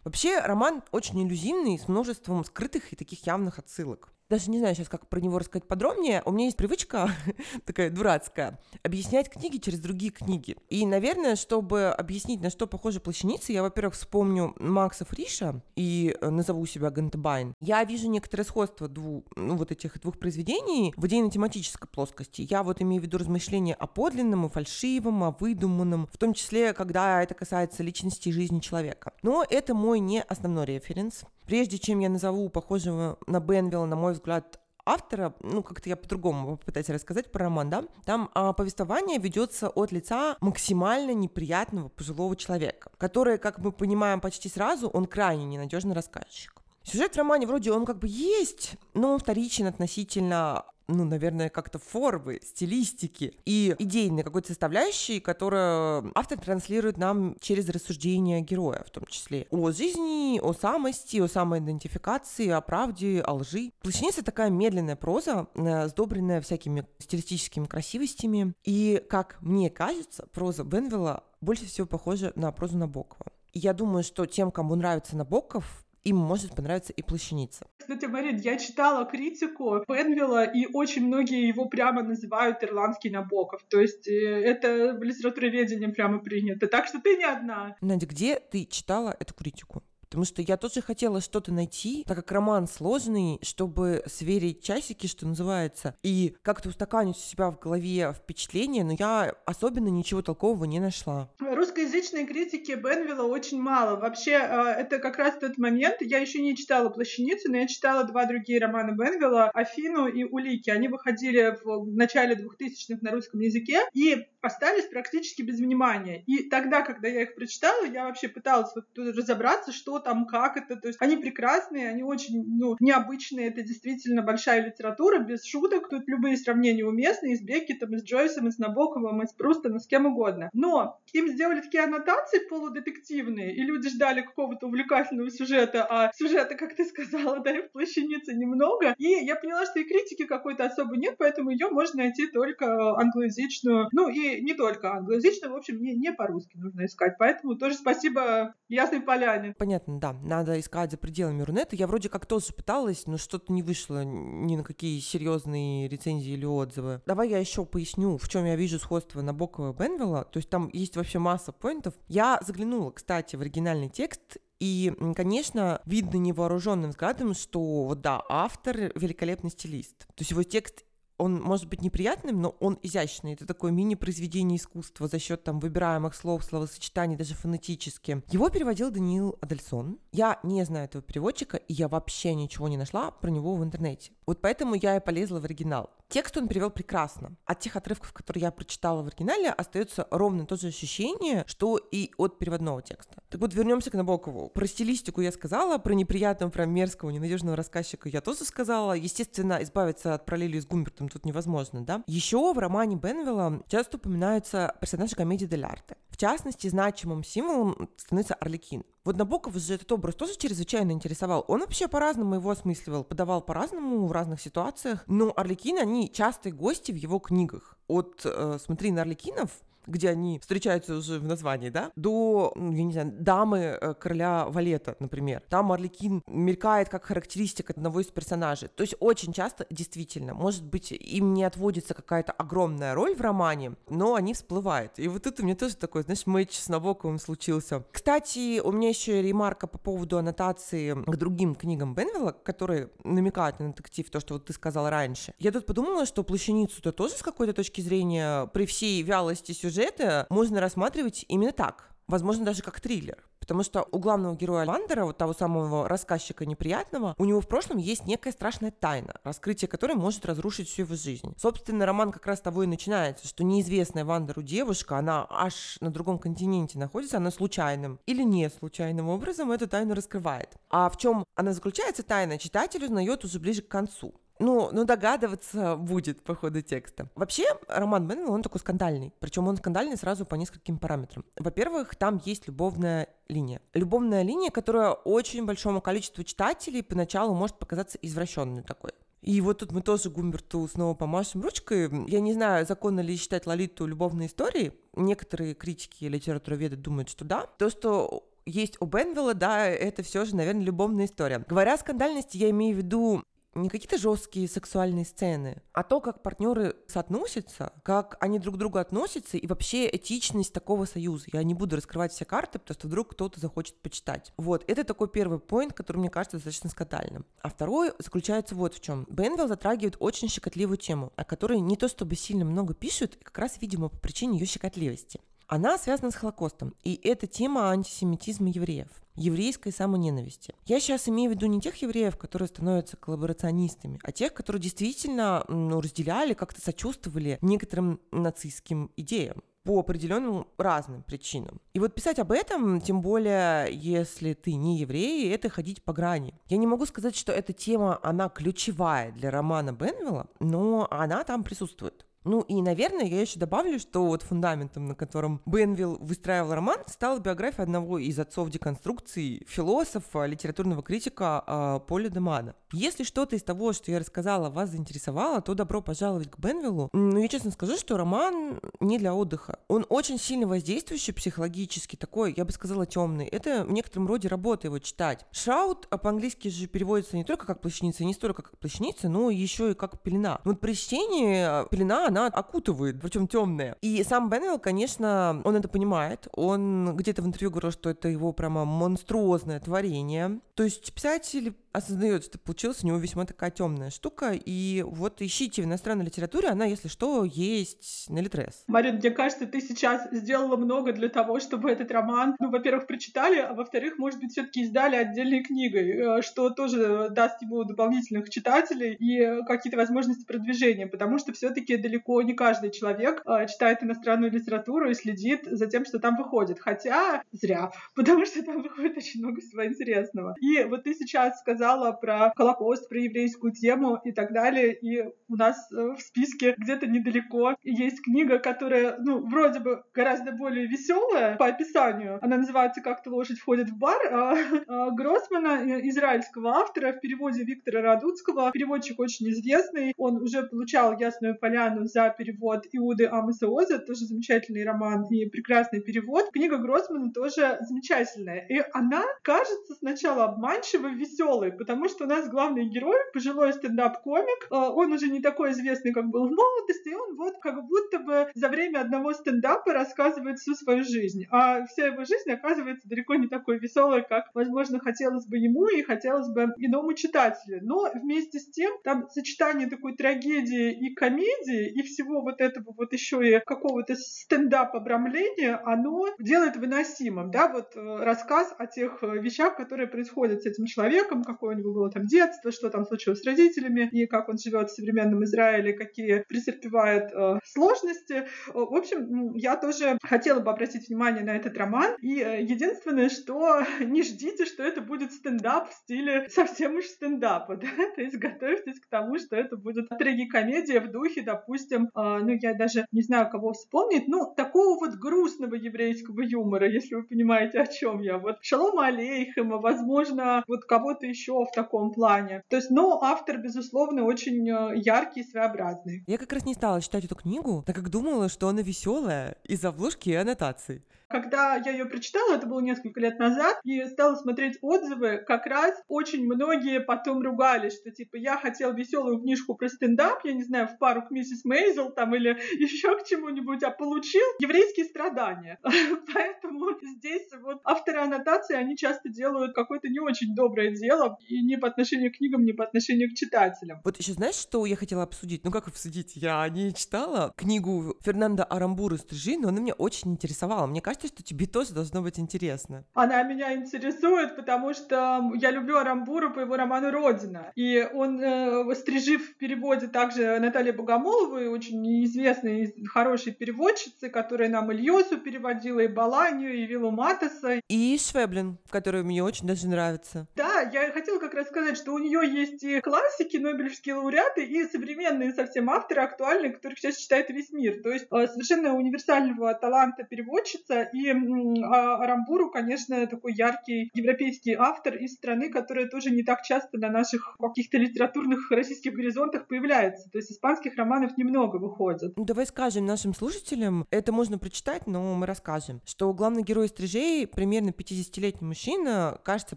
Вообще, роман очень аллюзивный, с множеством скрытых и таких явных отсылок даже не знаю сейчас, как про него рассказать подробнее. У меня есть привычка такая дурацкая объяснять книги через другие книги. И, наверное, чтобы объяснить, на что похожи плащаницы, я, во-первых, вспомню Макса Фриша и э, назову себя Гантенбайн. Я вижу некоторое сходство двух, ну, вот этих двух произведений в идейно-тематической плоскости. Я вот имею в виду размышления о подлинном, о фальшивом, о выдуманном, в том числе, когда это касается личности и жизни человека. Но это мой не основной референс. Прежде чем я назову похожего на Бенвилла, на мой взгляд, автора, ну, как-то я по-другому попытаюсь рассказать про роман, да, там а, повествование ведется от лица максимально неприятного пожилого человека, который, как мы понимаем почти сразу, он крайне ненадежный рассказчик. Сюжет в романе вроде он как бы есть, но он вторичен относительно ну, наверное, как-то формы, стилистики и идейной какой-то составляющей, которую автор транслирует нам через рассуждения героя, в том числе о жизни, о самости, о самоидентификации, о правде, о лжи. Плащаница такая медленная проза, э, сдобренная всякими стилистическими красивостями. И, как мне кажется, проза Бенвилла больше всего похожа на прозу Набокова. Я думаю, что тем, кому нравится Набоков, им может понравиться и плащаница. Кстати, Марин, я читала критику Пенвилла, и очень многие его прямо называют ирландский Набоков. То есть э, это в литературоведении прямо принято. Так что ты не одна. Надя, где ты читала эту критику? Потому что я тоже хотела что-то найти, так как роман сложный, чтобы сверить часики, что называется, и как-то устаканить у себя в голове впечатление, но я особенно ничего толкового не нашла. Русскоязычной критики Бенвилла очень мало. Вообще, э, это как раз тот момент, я еще не читала «Плащаницу», но я читала два другие романа Бенвилла, «Афину» и «Улики». Они выходили в начале 2000-х на русском языке и остались практически без внимания. И тогда, когда я их прочитала, я вообще пыталась вот разобраться, что там, как это. То есть они прекрасные, они очень ну, необычные. Это действительно большая литература, без шуток. Тут любые сравнения уместны и с Беккетом, и с Джойсом, и с Набоковым, и с Прустом, и с кем угодно. Но им сделали такие аннотации полудетективные, и люди ждали какого-то увлекательного сюжета, а сюжета, как ты сказала, да, и в плащанице немного. И я поняла, что и критики какой-то особо нет, поэтому ее можно найти только англоязычную. Ну и не только англоязычную, в общем, не, не по-русски нужно искать. Поэтому тоже спасибо Ясной Поляне. Понятно, да. Надо искать за пределами Рунета. Я вроде как тоже пыталась, но что-то не вышло ни на какие серьезные рецензии или отзывы. Давай я еще поясню, в чем я вижу сходство Набокова и Бенвилла. То есть там есть вообще масса поинтов. Я заглянула, кстати, в оригинальный текст и, конечно, видно невооруженным взглядом, что вот да, автор великолепный стилист. То есть его текст он может быть неприятным, но он изящный. Это такое мини-произведение искусства за счет там выбираемых слов, словосочетаний, даже фонетически. Его переводил Даниил Адельсон. Я не знаю этого переводчика, и я вообще ничего не нашла про него в интернете. Вот поэтому я и полезла в оригинал. Текст он перевел прекрасно. От тех отрывков, которые я прочитала в оригинале, остается ровно то же ощущение, что и от переводного текста. Так вот, вернемся к Набокову. Про стилистику я сказала, про неприятного, про мерзкого, ненадежного рассказчика я тоже сказала. Естественно, избавиться от параллели с Гумбертом тут невозможно, да? Еще в романе Бенвилла часто упоминаются персонажи комедии Дель Арте. В частности, значимым символом становится Орликин. Вот Набоков же этот образ тоже чрезвычайно интересовал. Он вообще по-разному его осмысливал, подавал по-разному в разных ситуациях. Но Орликины, они частые гости в его книгах. От э, «Смотри на Орликинов» где они встречаются уже в названии, да, до, я не знаю, дамы э, короля Валета, например. Там Орликин мелькает как характеристика одного из персонажей. То есть очень часто, действительно, может быть, им не отводится какая-то огромная роль в романе, но они всплывают. И вот тут у меня тоже такой, знаешь, матч с Набоковым случился. Кстати, у меня еще ремарка по поводу аннотации к другим книгам Бенвилла, которые намекают на детектив, то, что вот ты сказала раньше. Я тут подумала, что «Плащаницу»-то тоже с какой-то точки зрения при всей вялости сюжета сюжета можно рассматривать именно так. Возможно, даже как триллер. Потому что у главного героя Ландера, вот того самого рассказчика неприятного, у него в прошлом есть некая страшная тайна, раскрытие которой может разрушить всю его жизнь. Собственно, роман как раз того и начинается, что неизвестная Вандеру девушка, она аж на другом континенте находится, она случайным или не случайным образом эту тайну раскрывает. А в чем она заключается, тайна, читатель узнает уже ближе к концу ну, ну догадываться будет по ходу текста. Вообще, роман Беннелл, он такой скандальный. Причем он скандальный сразу по нескольким параметрам. Во-первых, там есть любовная линия. Любовная линия, которая очень большому количеству читателей поначалу может показаться извращенной такой. И вот тут мы тоже Гумберту снова помашем ручкой. Я не знаю, законно ли считать Лолиту любовной историей. Некоторые критики литературоведы думают, что да. То, что есть у Бенвилла, да, это все же, наверное, любовная история. Говоря о скандальности, я имею в виду не какие-то жесткие сексуальные сцены, а то, как партнеры соотносятся, как они друг к другу относятся и вообще этичность такого союза. Я не буду раскрывать все карты, потому что вдруг кто-то захочет почитать. Вот, это такой первый поинт, который мне кажется достаточно скандальным. А второй заключается вот в чем. Бенвилл затрагивает очень щекотливую тему, о которой не то чтобы сильно много пишут, как раз, видимо, по причине ее щекотливости. Она связана с Холокостом, и это тема антисемитизма евреев еврейской самоненависти. Я сейчас имею в виду не тех евреев, которые становятся коллаборационистами, а тех, которые действительно ну, разделяли, как-то сочувствовали некоторым нацистским идеям по определенным разным причинам. И вот писать об этом, тем более, если ты не еврей, это ходить по грани. Я не могу сказать, что эта тема, она ключевая для романа Бенвилла, но она там присутствует. Ну и, наверное, я еще добавлю, что вот фундаментом, на котором Бенвилл выстраивал роман, стала биография одного из отцов деконструкции, философа, литературного критика э, Поля Демана. Если что-то из того, что я рассказала, вас заинтересовало, то добро пожаловать к Бенвиллу. Но я честно скажу, что роман не для отдыха. Он очень сильно воздействующий психологически, такой, я бы сказала, темный. Это в некотором роде работа его читать. Шаут а по-английски же переводится не только как плащаница, не столько как плащаница, но еще и как пелена. Вот при чтении пелена, она она окутывает, причем темная. И сам Бенвилл, конечно, он это понимает. Он где-то в интервью говорил, что это его прямо монструозное творение. То есть писатель осознает, что получилась у него весьма такая темная штука. И вот ищите в иностранной литературе, она, если что, есть на Литрес. Марин, мне кажется, ты сейчас сделала много для того, чтобы этот роман, ну, во-первых, прочитали, а во-вторых, может быть, все-таки издали отдельной книгой, э, что тоже даст ему дополнительных читателей и какие-то возможности продвижения, потому что все-таки далеко не каждый человек э, читает иностранную литературу и следит за тем, что там выходит. Хотя зря, потому что там выходит очень много всего интересного. И вот ты сейчас сказала, сказала про Холокост, про еврейскую тему и так далее. И у нас э, в списке где-то недалеко есть книга, которая, ну, вроде бы гораздо более веселая по описанию. Она называется «Как-то лошадь входит в бар» а, а, Гроссмана, э, израильского автора, в переводе Виктора Радуцкого. Переводчик очень известный. Он уже получал «Ясную поляну» за перевод Иуды Амоса Оза, тоже замечательный роман и прекрасный перевод. Книга Гроссмана тоже замечательная. И она кажется сначала обманчиво веселой, потому что у нас главный герой, пожилой стендап-комик, а, он уже не такой известный, как был в молодости, и он вот как будто бы за время одного стендапа рассказывает всю свою жизнь. А вся его жизнь оказывается далеко не такой веселой, как, возможно, хотелось бы ему и хотелось бы иному читателю. Но вместе с тем там сочетание такой трагедии и комедии, и всего вот этого вот еще и какого-то стендап-обрамления, оно делает выносимым, да, вот э, рассказ о тех э, вещах, которые происходят с этим человеком, какой какое у него было там детство, что там случилось с родителями, и как он живет в современном Израиле, какие претерпевает э, сложности. В общем, я тоже хотела бы обратить внимание на этот роман. И э, единственное, что не ждите, что это будет стендап в стиле совсем уж стендапа, да? То есть готовьтесь к тому, что это будет трагикомедия в духе, допустим, э, ну я даже не знаю, кого вспомнить, ну такого вот грустного еврейского юмора, если вы понимаете, о чем я. Вот Шалома Алейхема, возможно, вот кого-то еще в таком плане. То есть, но автор, безусловно, очень э, яркий и своеобразный. Я как раз не стала читать эту книгу, так как думала, что она веселая из обложки и аннотаций. Когда я ее прочитала, это было несколько лет назад, и стала смотреть отзывы, как раз очень многие потом ругались, что типа я хотел веселую книжку про стендап, я не знаю, в пару к миссис Мейзел там или еще к чему-нибудь, а получил еврейские страдания. Поэтому здесь вот авторы аннотации, они часто делают какое-то не очень доброе дело, и не по отношению к книгам, не по отношению к читателям. Вот еще знаешь, что я хотела обсудить? Ну как обсудить? Я не читала книгу Фернанда Арамбура «Стрижи», но она меня очень интересовала. Мне кажется, кажется, что тебе тоже должно быть интересно. Она меня интересует, потому что я люблю Арамбура по его роману «Родина». И он, э, стрижив в переводе также Наталья Богомолова, очень известной хорошей переводчицы, которая нам Ильосу переводила, и Баланию, и Виллу Матеса. И Швеблин, который мне очень даже нравится. Да, я хотела как раз сказать, что у нее есть и классики, нобелевские лауреаты, и современные совсем авторы, актуальные, которых сейчас читает весь мир. То есть э, совершенно универсального таланта переводчица, и а, Арамбуру, конечно, такой яркий европейский автор из страны, которая тоже не так часто на наших каких-то литературных российских горизонтах появляется. То есть испанских романов немного выходит. Ну, давай скажем нашим слушателям, это можно прочитать, но мы расскажем, что главный герой «Стрижей» примерно 50-летний мужчина, кажется,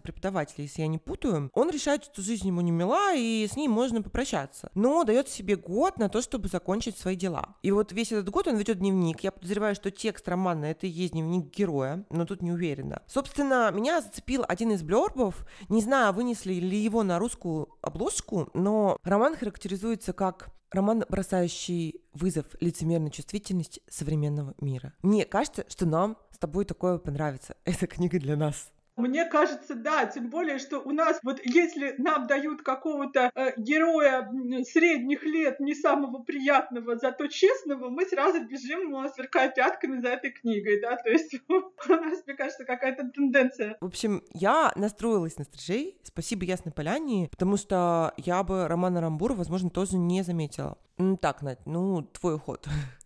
преподаватель, если я не путаю, он решает, что жизнь ему не мила, и с ним можно попрощаться. Но дает себе год на то, чтобы закончить свои дела. И вот весь этот год он ведет дневник. Я подозреваю, что текст романа — это и есть дневник героя, но тут не уверена. Собственно, меня зацепил один из блербов. Не знаю, вынесли ли его на русскую обложку, но роман характеризуется как роман, бросающий вызов лицемерной чувствительности современного мира. Мне кажется, что нам с тобой такое понравится. Эта книга для нас. Мне кажется, да, тем более, что у нас вот если нам дают какого-то э, героя средних лет, не самого приятного, зато честного, мы сразу бежим, э, сверкая пятками за этой книгой, да, то есть у нас, мне кажется, какая-то тенденция. В общем, я настроилась на стрижей, спасибо Ясной Поляне, потому что я бы Романа Рамбура, возможно, тоже не заметила. Так, Надь, ну, твой ход.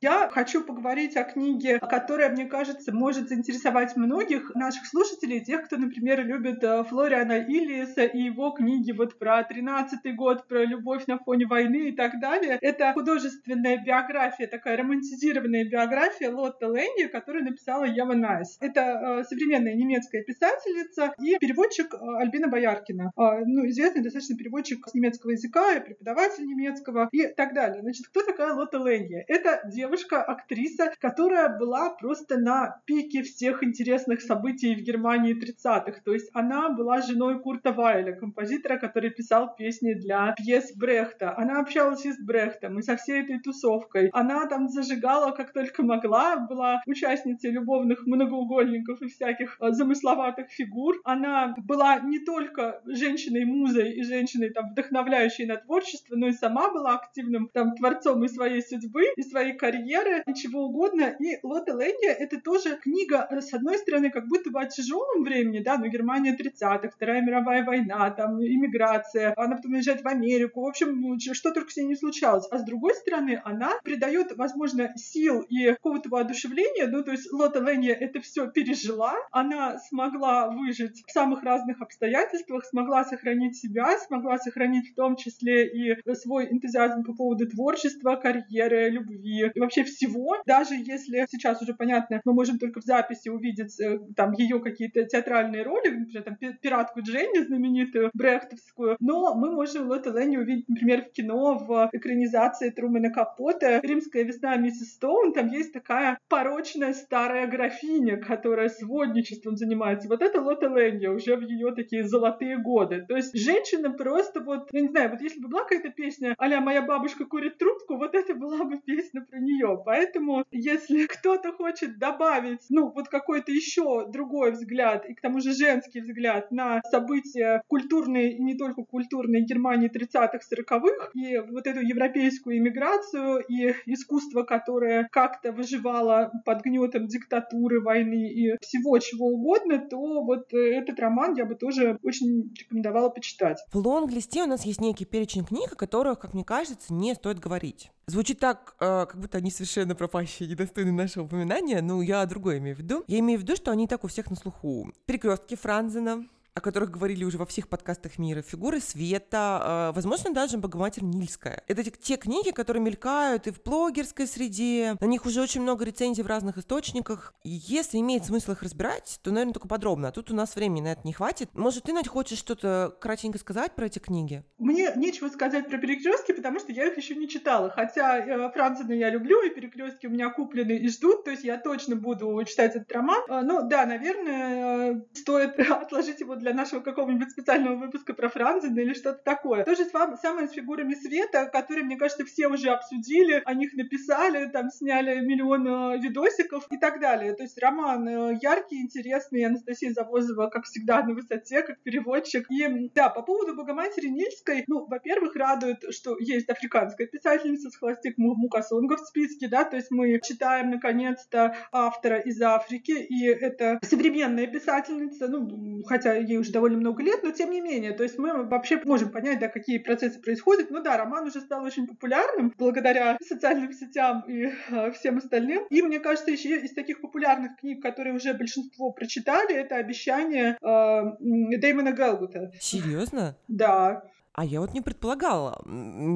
Я хочу поговорить о книге, которая, мне кажется, может заинтересовать многих наших слушателей, тех, кто, например, любит э, Флориана Иллиеса и его книги вот про 13-й год, про любовь на фоне войны и так далее. Это художественная биография, такая романтизированная биография Лотта Ленни, которую написала Ева Найс. Это э, современная немецкая писательница и переводчик э, Альбина Бояркина. Ну, известный достаточно переводчик с немецкого языка преподаватель немецкого и так далее. Значит, кто такая Лотта Ленни? Это девушка, девушка-актриса, которая была просто на пике всех интересных событий в Германии 30-х. То есть она была женой Курта Вайля, композитора, который писал песни для пьес Брехта. Она общалась и с Брехтом, и со всей этой тусовкой. Она там зажигала как только могла, была участницей любовных многоугольников и всяких а, замысловатых фигур. Она была не только женщиной-музой и женщиной там вдохновляющей на творчество, но и сама была активным там творцом и своей судьбы, и своей карьеры карьеры чего угодно. И Лота Ленни — это тоже книга, э, с одной стороны, как будто бы о тяжелом времени, да, ну, Германия 30-х, Вторая мировая война, там, иммиграция, она потом уезжает в Америку, в общем, ну, что только с ней не случалось. А с другой стороны, она придает, возможно, сил и какого-то воодушевления, ну, то есть Лота Ленни это все пережила, она смогла выжить в самых разных обстоятельствах, смогла сохранить себя, смогла сохранить в том числе и свой энтузиазм по поводу творчества, карьеры, любви, и вообще всего, даже если сейчас уже понятно, мы можем только в записи увидеть э, там ее какие-то театральные роли, например, там пиратку Дженни знаменитую, брехтовскую, но мы можем Лотта Ленни увидеть, например, в кино, в экранизации Трумана Капота «Римская весна миссис Стоун», там есть такая порочная старая графиня, которая сводничеством занимается. Вот это Лотта Ленни уже в ее такие золотые годы. То есть женщина просто вот, я не знаю, вот если бы была какая-то песня а «Моя бабушка курит трубку», вот это была бы песня про нее. Поэтому, если кто-то хочет добавить, ну, вот какой-то еще другой взгляд, и к тому же женский взгляд на события культурные и не только культурные Германии 30-х, 40-х, и вот эту европейскую иммиграцию, и искусство, которое как-то выживало под гнетом диктатуры, войны и всего чего угодно, то вот э, этот роман я бы тоже очень рекомендовала почитать. В лонг-листе у нас есть некий перечень книг, о которых, как мне кажется, не стоит говорить. Звучит так, э, как будто они совершенно пропащие, недостойны нашего упоминания, но я другое имею в виду. Я имею в виду, что они так у всех на слуху. Перекрестки Франзена, о которых говорили уже во всех подкастах мира, «Фигуры света», э, возможно, даже «Богоматерь Нильская». Это те книги, которые мелькают и в блогерской среде, на них уже очень много рецензий в разных источниках. Если имеет смысл их разбирать, то, наверное, только подробно. А тут у нас времени на это не хватит. Может, ты, Надь, хочешь что-то кратенько сказать про эти книги? Мне нечего сказать про перекрестки, потому что я их еще не читала. Хотя э, Францина я люблю, и перекрестки у меня куплены и ждут, то есть я точно буду читать этот роман. Э, но да, наверное, стоит отложить его для для нашего какого-нибудь специального выпуска про Франзена или что-то такое. То же самое с фигурами света, которые, мне кажется, все уже обсудили, о них написали, там сняли миллион э, видосиков и так далее. То есть роман э, яркий, интересный, Анастасия Завозова, как всегда, на высоте, как переводчик. И да, по поводу Богоматери Нильской, ну, во-первых, радует, что есть африканская писательница с хвостик Мукасонга в списке, да, то есть мы читаем, наконец-то, автора из Африки, и это современная писательница, ну, хотя ей уже довольно много лет, но тем не менее, то есть мы вообще можем понять, да, какие процессы происходят. Ну да, роман уже стал очень популярным благодаря социальным сетям и э, всем остальным. И мне кажется, еще из таких популярных книг, которые уже большинство прочитали, это «Обещание» э, Дэймона Гэлгута. Серьезно? Да. А я вот не предполагала.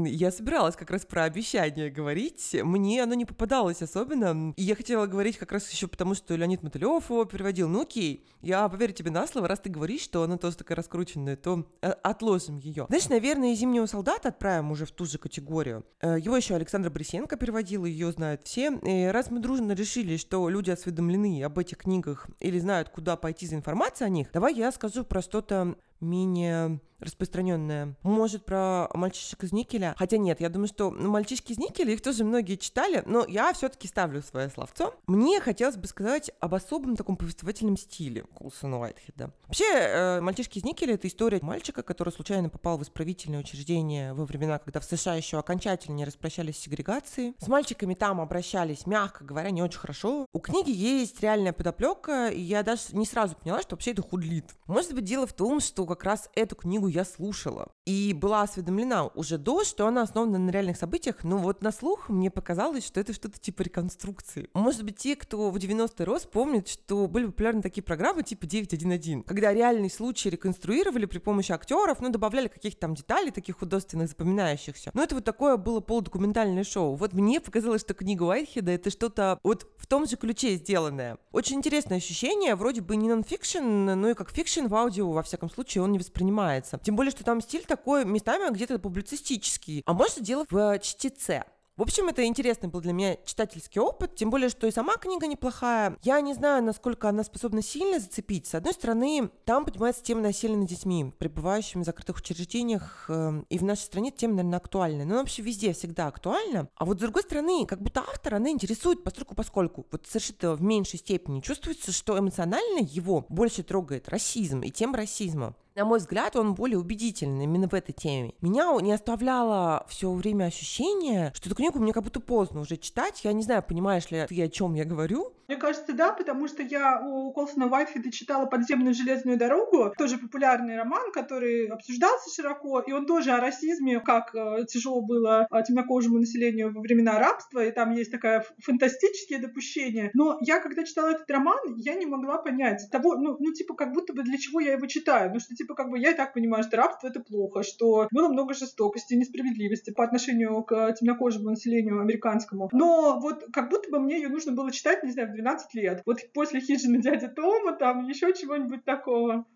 Я собиралась как раз про обещание говорить. Мне оно не попадалось особенно. И я хотела говорить как раз еще потому, что Леонид Мотылев его переводил. Ну окей, я поверю тебе на слово, раз ты говоришь, что она тоже такая раскрученная, то э, отложим ее. Знаешь, наверное, «Зимнего солдата» отправим уже в ту же категорию. Э, его еще Александр Борисенко переводил, ее знают все. И раз мы дружно решили, что люди осведомлены об этих книгах или знают, куда пойти за информацией о них, давай я скажу про что-то менее распространенная. Может, про мальчишек из никеля? Хотя нет, я думаю, что ну, мальчишки из никеля, их тоже многие читали, но я все-таки ставлю свое словцо. Мне хотелось бы сказать об особом таком повествовательном стиле Кулсона Уайтхеда. Вообще, э, мальчишки из никеля — это история мальчика, который случайно попал в исправительное учреждение во времена, когда в США еще окончательно не распрощались с сегрегацией. С мальчиками там обращались, мягко говоря, не очень хорошо. У книги есть реальная подоплека, и я даже не сразу поняла, что вообще это худлит. Может быть, дело в том, что как раз эту книгу я слушала. И была осведомлена уже до, что она основана на реальных событиях, но вот на слух мне показалось, что это что-то типа реконструкции. Может быть, те, кто в 90-й рос, помнят, что были популярны такие программы типа 911, когда реальный случай реконструировали при помощи актеров, ну, добавляли каких-то там деталей, таких художественных, запоминающихся. Но это вот такое было полудокументальное шоу. Вот мне показалось, что книга Уайтхеда — это что-то вот в том же ключе сделанное. Очень интересное ощущение, вроде бы не нонфикшн, но и как fiction в аудио, во всяком случае, он не воспринимается. Тем более, что там стиль такой местами где-то публицистический, а может дело в чтеце. В общем, это интересный был для меня читательский опыт, тем более, что и сама книга неплохая. Я не знаю, насколько она способна сильно зацепить. С одной стороны, там поднимается тема насилия над детьми, пребывающими в закрытых учреждениях, э, и в нашей стране тема, наверное, актуальна. Но вообще везде всегда актуальна. А вот с другой стороны, как будто автор, она интересует постольку поскольку. Вот совершенно в меньшей степени чувствуется, что эмоционально его больше трогает расизм и тема расизма. На мой взгляд, он более убедительный именно в этой теме. Меня не оставляло все время ощущение, что эту книгу мне как будто поздно уже читать. Я не знаю, понимаешь ли ты, о чем я говорю, мне кажется, да, потому что я у Колсона Уайтхеда читала «Подземную железную дорогу», тоже популярный роман, который обсуждался широко, и он тоже о расизме, как э, тяжело было э, темнокожему населению во времена рабства, и там есть такая фантастические допущения. Но я, когда читала этот роман, я не могла понять того, ну, ну, типа, как будто бы для чего я его читаю. Ну, что, типа, как бы я и так понимаю, что рабство — это плохо, что было много жестокости, несправедливости по отношению к темнокожему населению американскому. Но вот как будто бы мне ее нужно было читать, не знаю, в 12 лет. Вот после хижины дяди Тома там еще чего-нибудь такого.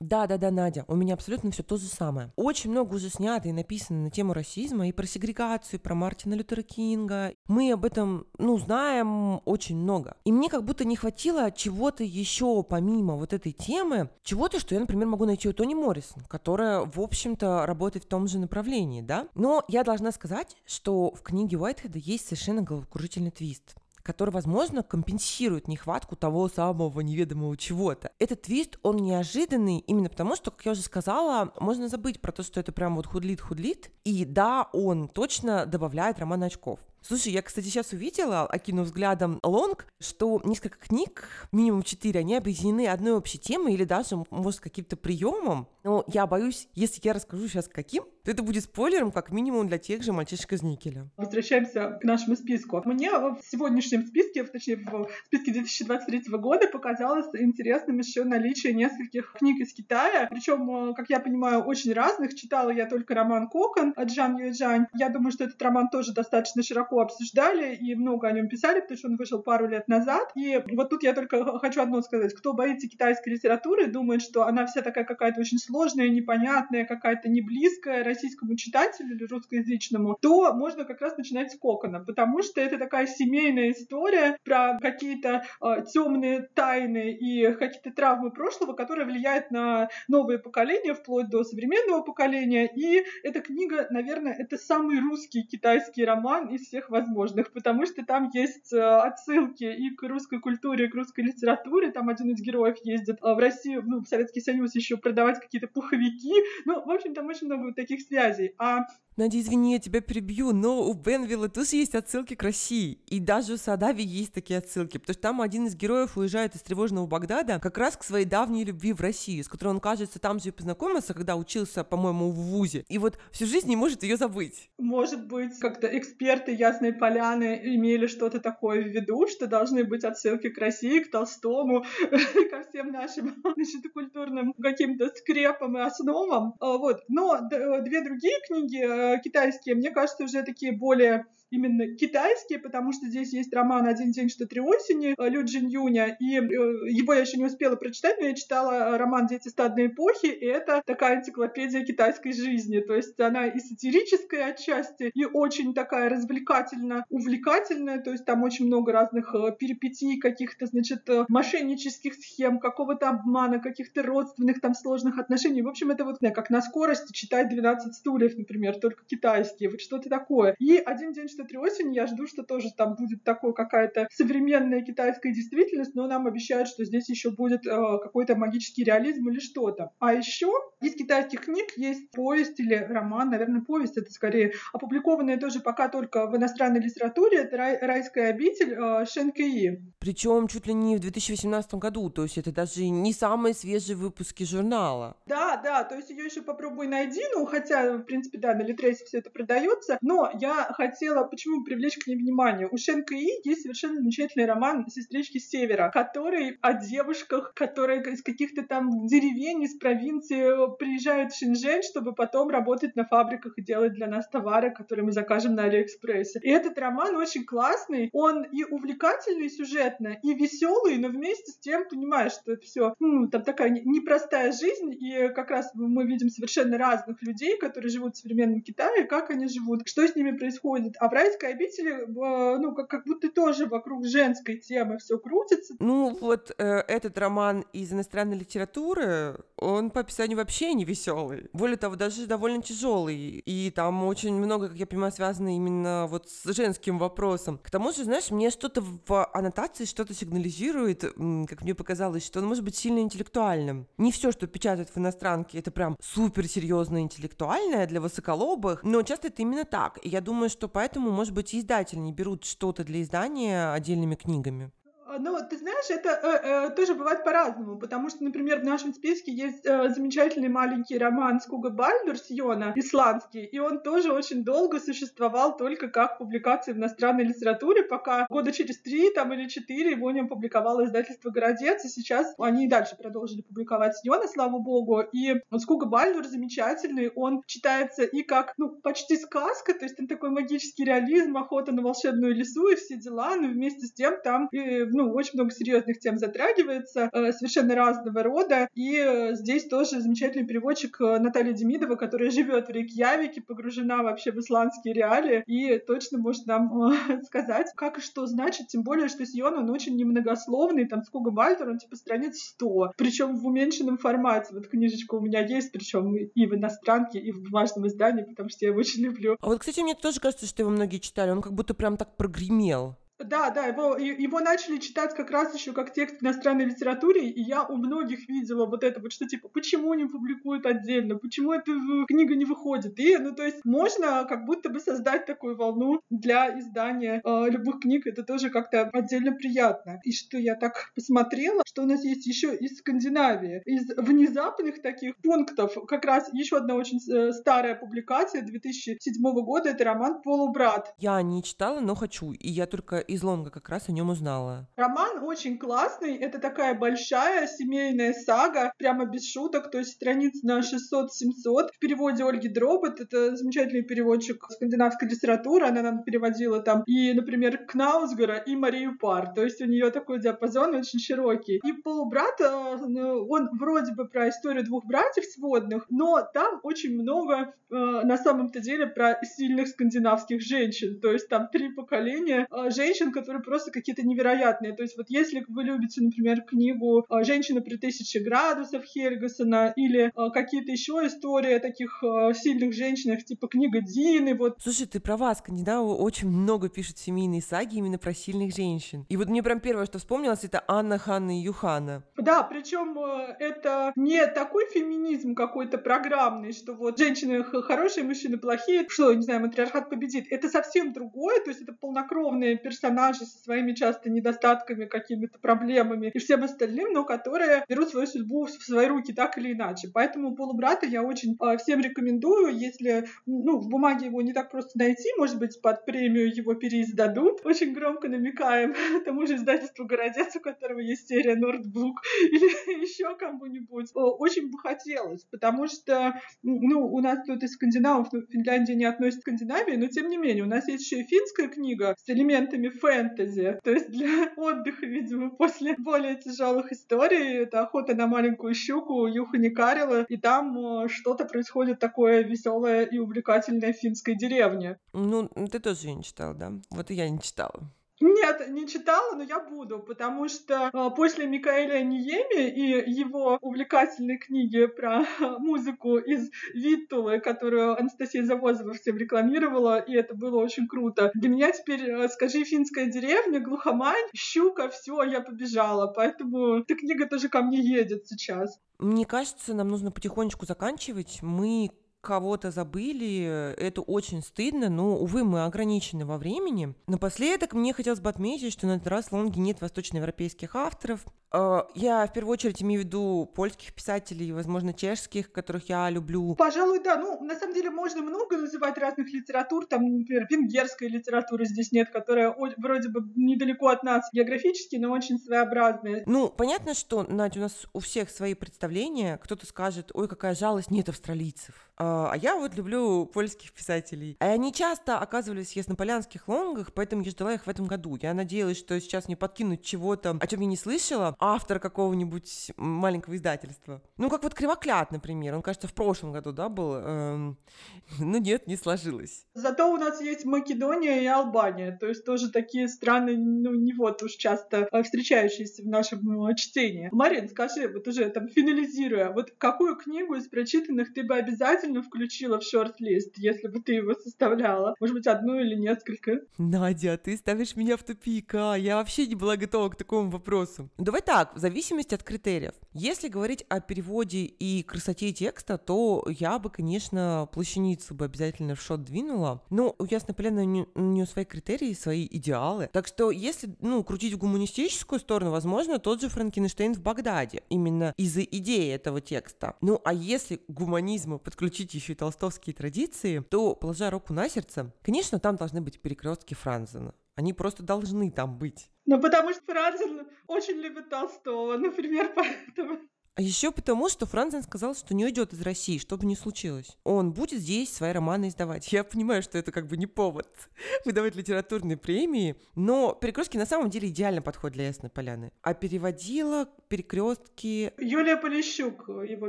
Да, да, да, Надя, у меня абсолютно все то же самое. Очень много уже снято и написано на тему расизма, и про сегрегацию, и про Мартина Лютера Кинга. Мы об этом, ну, знаем очень много. И мне как будто не хватило чего-то еще помимо вот этой темы, чего-то, что я, например, могу найти у Тони Моррисон, которая, в общем-то, работает в том же направлении, да? Но я должна сказать, что в книге Уайтхеда есть совершенно головокружительный твист который, возможно, компенсирует нехватку того самого неведомого чего-то. Этот твист, он неожиданный именно потому, что, как я уже сказала, можно забыть про то, что это прям вот худлит-худлит, и да, он точно добавляет роман очков. Слушай, я, кстати, сейчас увидела, окинув взглядом лонг, что несколько книг, минимум четыре, они объединены одной общей темой или даже, может, каким-то приемом. Но я боюсь, если я расскажу сейчас каким, то это будет спойлером как минимум для тех же мальчишек из Никеля. Возвращаемся к нашему списку. Мне в сегодняшнем списке, точнее в списке 2023 года показалось интересным еще наличие нескольких книг из Китая. Причем, э, как я понимаю, очень разных. Читала я только роман «Кокон» от Джан Юэджань. Я думаю, что этот роман тоже достаточно широко обсуждали и много о нем писали, потому что он вышел пару лет назад. И вот тут я только хочу одно сказать. Кто боится китайской литературы, думает, что она вся такая какая-то очень сложная, непонятная, какая-то не близкая, российскому читателю или русскоязычному, то можно как раз начинать с Кокона, потому что это такая семейная история про какие-то э, а, темные тайны и какие-то травмы прошлого, которые влияют на новые поколения, вплоть до современного поколения. И эта книга, наверное, это самый русский китайский роман из всех возможных, потому что там есть э, отсылки и к русской культуре, и к русской литературе. Там один из героев ездит э, в Россию, ну, в Советский Союз еще продавать какие-то пуховики. Ну, в общем, там очень много таких связей. А Надя, извини, я тебя перебью, но у Бенвилла тоже есть отсылки к России. И даже у Садави есть такие отсылки, потому что там один из героев уезжает из тревожного Багдада как раз к своей давней любви в Россию, с которой он, кажется, там же и познакомился, когда учился, по-моему, в ВУЗе. И вот всю жизнь не может ее забыть. Может быть, как-то эксперты Ясной Поляны имели что-то такое в виду, что должны быть отсылки к России, к Толстому, ко всем нашим значит, культурным каким-то скрепам и основам. А, вот. Но две другие книги э, Э, китайские, мне кажется, уже такие более именно китайские, потому что здесь есть роман «Один день, что три осени» э, Лю Джин Юня, и э, его я еще не успела прочитать, но я читала роман «Дети стадной эпохи», и это такая энциклопедия китайской жизни, то есть она и сатирическая отчасти, и очень такая развлекательно увлекательная, то есть там очень много разных перипетий, каких-то, значит, мошеннических схем, какого-то обмана, каких-то родственных там сложных отношений. В общем, это вот как на скорости читать «12 стульев», например, только китайские, вот что-то такое. И «Один день, что этой осенью я жду, что тоже там будет такой какая-то современная китайская действительность, но нам обещают, что здесь еще будет э, какой-то магический реализм или что-то. А еще из китайских книг есть повесть или роман, наверное, повесть это скорее, опубликованная тоже пока только в иностранной литературе, это рай, «Райская обитель» э, Шен Кэи. Причем чуть ли не в 2018 году, то есть это даже не самые свежие выпуски журнала. Да, да, то есть ее еще попробуй найди, ну, хотя, в принципе, да, на Литресе все это продается, но я хотела, почему привлечь к ней внимание. У Шен Кэи есть совершенно замечательный роман «Сестрички Севера», который о девушках, которые из каких-то там деревень, из провинции приезжают в Шэньчжэнь, чтобы потом работать на фабриках и делать для нас товары, которые мы закажем на Алиэкспрессе. И этот роман очень классный, он и увлекательный сюжетно, и веселый, но вместе с тем понимаешь, что это все, ну, там такая непростая жизнь, и как раз мы видим совершенно разных людей, которые живут в современном Китае, как они живут, что с ними происходит. А в райской обители, ну, как, как будто тоже вокруг женской темы все крутится. Ну, вот э, этот роман из иностранной литературы, он по описанию вообще не веселый. Более того, даже довольно тяжелый. И там очень много, как я понимаю, связано именно вот с женским вопросом. К тому же, знаешь, мне что-то в аннотации что-то сигнализирует, как мне показалось, что он может быть сильно интеллектуальным. Не все, что печатают в иностранке, это прям супер серьезно интеллектуальное для высоколобых, но часто это именно так. И я думаю, что поэтому, может быть, издатели не берут что-то для издания отдельными книгами. А, ну, ты знаешь, это э, э, тоже бывает по-разному, потому что, например, в нашем списке есть э, замечательный маленький роман Скуга Бальдур Сиона, исландский, и он тоже очень долго существовал только как публикация в иностранной литературе, пока года через три там, или четыре его не опубликовало издательство «Городец», и сейчас они и дальше продолжили публиковать Сиона, слава богу, и Скуга Бальдур замечательный, он читается и как, ну, почти сказка, то есть там такой магический реализм, охота на волшебную лесу и все дела, но вместе с тем там, и, ну, очень много серьезных тем затрагивается, э, совершенно разного рода. И э, здесь тоже замечательный переводчик э, Наталья Демидова, которая живет в Рейкьявике, погружена вообще в исландские реалии и точно может нам сказать, как и что значит, тем более, что Сион, он очень немногословный, там Скуга Бальтер, он типа страниц 100, причем в уменьшенном формате. Вот книжечка у меня есть, причем и в иностранке, и в бумажном издании, потому что я его очень люблю. А вот, кстати, мне тоже кажется, что его многие читали, он как будто прям так прогремел. Да, да, его, его начали читать как раз еще как текст в иностранной литературе, и я у многих видела вот это вот, что типа, почему не публикуют отдельно, почему эта книга не выходит. И, ну, то есть можно как будто бы создать такую волну для издания э, любых книг, это тоже как-то отдельно приятно. И что я так посмотрела, что у нас есть еще из Скандинавии, из внезапных таких пунктов, как раз еще одна очень э, старая публикация 2007 года, это роман «Полубрат». Я не читала, но хочу, и я только из Лонга как раз о нем узнала. Роман очень классный. Это такая большая семейная сага, прямо без шуток, то есть страниц на 600-700. В переводе Ольги Дробот, это замечательный переводчик скандинавской литературы, она нам переводила там и, например, Кнаусгара, и Марию Пар. То есть у нее такой диапазон очень широкий. И полубрат, э, он вроде бы про историю двух братьев сводных, но там очень много э, на самом-то деле про сильных скандинавских женщин. То есть там три поколения э, женщин, женщин, которые просто какие-то невероятные. То есть вот если вы любите, например, книгу э, «Женщина при тысяче градусов» Хельгасона или э, какие-то еще истории о таких э, сильных женщинах, типа книга Дины, вот. Слушай, ты права, скандинавы очень много пишут семейные саги именно про сильных женщин. И вот мне прям первое, что вспомнилось, это Анна, Ханна и Юхана. Да, причем это не такой феминизм какой-то программный, что вот женщины хорошие, мужчины плохие, что, не знаю, матриархат победит. Это совсем другое, то есть это полнокровные персонажи персонажи со своими часто недостатками, какими-то проблемами и всем остальным, но которые берут свою судьбу в свои руки так или иначе. Поэтому «Полубрата» я очень э, всем рекомендую, если ну, в бумаге его не так просто найти, может быть, под премию его переиздадут. Очень громко намекаем тому же издательству «Городец», у которого есть серия «Нордбук» или еще кому-нибудь. Очень бы хотелось, потому что ну, у нас тут из скандинавов, ну, Финляндия не относится к Скандинавии, но тем не менее, у нас есть еще и финская книга с элементами фэнтези. То есть для отдыха, видимо, после более тяжелых историй. Это охота на маленькую щуку Юхани Карила. И там э, что-то происходит такое веселое и увлекательное в финской деревне. Ну, ты тоже не читал, да? Вот и я не читала. Нет, не читала, но я буду, потому что э, после Микаэля Ниеми и его увлекательной книги про музыку из Виттулы, которую Анастасия Завозова всем рекламировала, и это было очень круто. Для меня теперь, э, скажи, финская деревня, глухомань, щука, все, я побежала. Поэтому эта книга тоже ко мне едет сейчас. Мне кажется, нам нужно потихонечку заканчивать. Мы кого-то забыли, это очень стыдно, но, увы, мы ограничены во времени. Напоследок мне хотелось бы отметить, что на этот раз в Лонге нет восточноевропейских авторов, Э, я в первую очередь имею в виду польских писателей, возможно, чешских, которых я люблю. Пожалуй, да. Ну, на самом деле, можно много называть разных литератур. Там, например, венгерской литературы здесь нет, которая вроде бы недалеко от нас географически, но очень своеобразная. Ну, понятно, что, Надя, у нас у всех свои представления. Кто-то скажет, ой, какая жалость, нет австралийцев. А, а я вот люблю польских писателей. И они часто оказывались в яснополянских лонгах, поэтому я ждала их в этом году. Я надеялась, что сейчас мне подкинут чего-то, о чем я не слышала, автор какого-нибудь маленького издательства. Ну, как вот Кривоклят, например. Он, кажется, в прошлом году, да, был. Эм... Ну, нет, не сложилось. Зато у нас есть Македония и Албания. То есть тоже такие страны, ну, не вот уж часто э, встречающиеся в нашем э, чтении. Марин, скажи, вот уже там финализируя, вот какую книгу из прочитанных ты бы обязательно включила в шорт-лист, если бы ты его составляла? Может быть, одну или несколько? Надя, ты ставишь меня в тупик, а я вообще не была готова к такому вопросу. Давай так, в зависимости от критериев. Если говорить о переводе и красоте текста, то я бы, конечно, плащаницу бы обязательно в шот двинула. Но у Ясной Поляны у нее свои критерии, свои идеалы. Так что если, ну, крутить в гуманистическую сторону, возможно, тот же Франкенштейн в Багдаде. Именно из-за идеи этого текста. Ну, а если гуманизму подключить еще и толстовские традиции, то, положа руку на сердце, конечно, там должны быть перекрестки Франзена. Они просто должны там быть. Ну, потому что Франзен очень любит Толстого, например, поэтому... А еще потому, что Франзен сказал, что не уйдет из России, что бы ни случилось. Он будет здесь свои романы издавать. Я понимаю, что это как бы не повод выдавать литературные премии, но перекрестки на самом деле идеально подходят для Ясной Поляны. А переводила перекрестки... Юлия Полищук его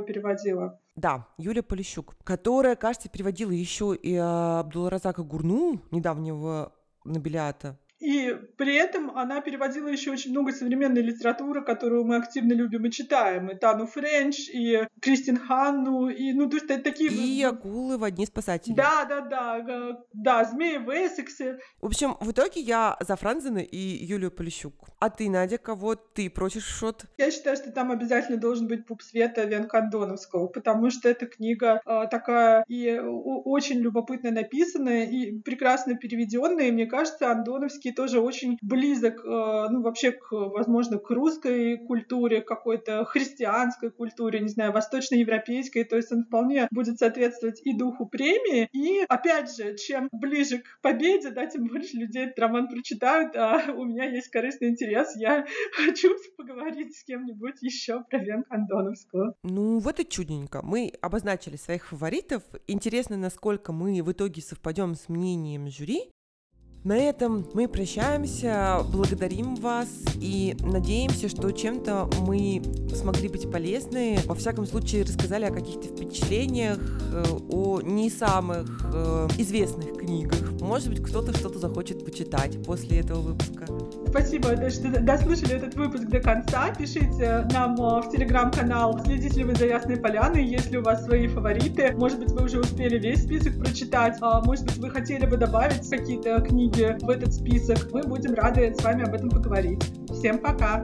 переводила. Да, Юлия Полищук, которая, кажется, переводила еще и Абдулразака Гурну, недавнего Нобелиата. И при этом она переводила еще очень много современной литературы, которую мы активно любим и читаем. И Тану Френч, и Кристин Ханну, и, ну, то есть это такие... И акулы в одни спасатели. Да, да, да, да, змеи в Эссексе. В общем, в итоге я за Франзена и Юлию Полищук. А ты, Надя, кого ты просишь шот? Я считаю, что там обязательно должен быть пуп света Венкандоновского, потому что эта книга э, такая и очень любопытно написанная, и прекрасно переведенная, и мне кажется, Андоновский Достоевский тоже очень близок, э, ну, вообще, к, возможно, к русской культуре, какой-то христианской культуре, не знаю, восточноевропейской, то есть он вполне будет соответствовать и духу премии, и, опять же, чем ближе к победе, да, тем больше людей этот роман прочитают, а у меня есть корыстный интерес, я хочу поговорить с кем-нибудь еще про Венка Андоновского. Ну, вот и чудненько. Мы обозначили своих фаворитов. Интересно, насколько мы в итоге совпадем с мнением жюри. На этом мы прощаемся, благодарим вас и надеемся, что чем-то мы смогли быть полезны. Во всяком случае, рассказали о каких-то впечатлениях, э, о не самых э, известных книгах. Может быть, кто-то что-то захочет почитать после этого выпуска. Спасибо, что дослушали этот выпуск до конца. Пишите нам э, в телеграм-канал, следите ли вы за Ясной Поляной, есть ли у вас свои фавориты. Может быть, вы уже успели весь список прочитать. А может быть, вы хотели бы добавить какие-то книги в этот список. Мы будем рады с вами об этом поговорить. Всем пока!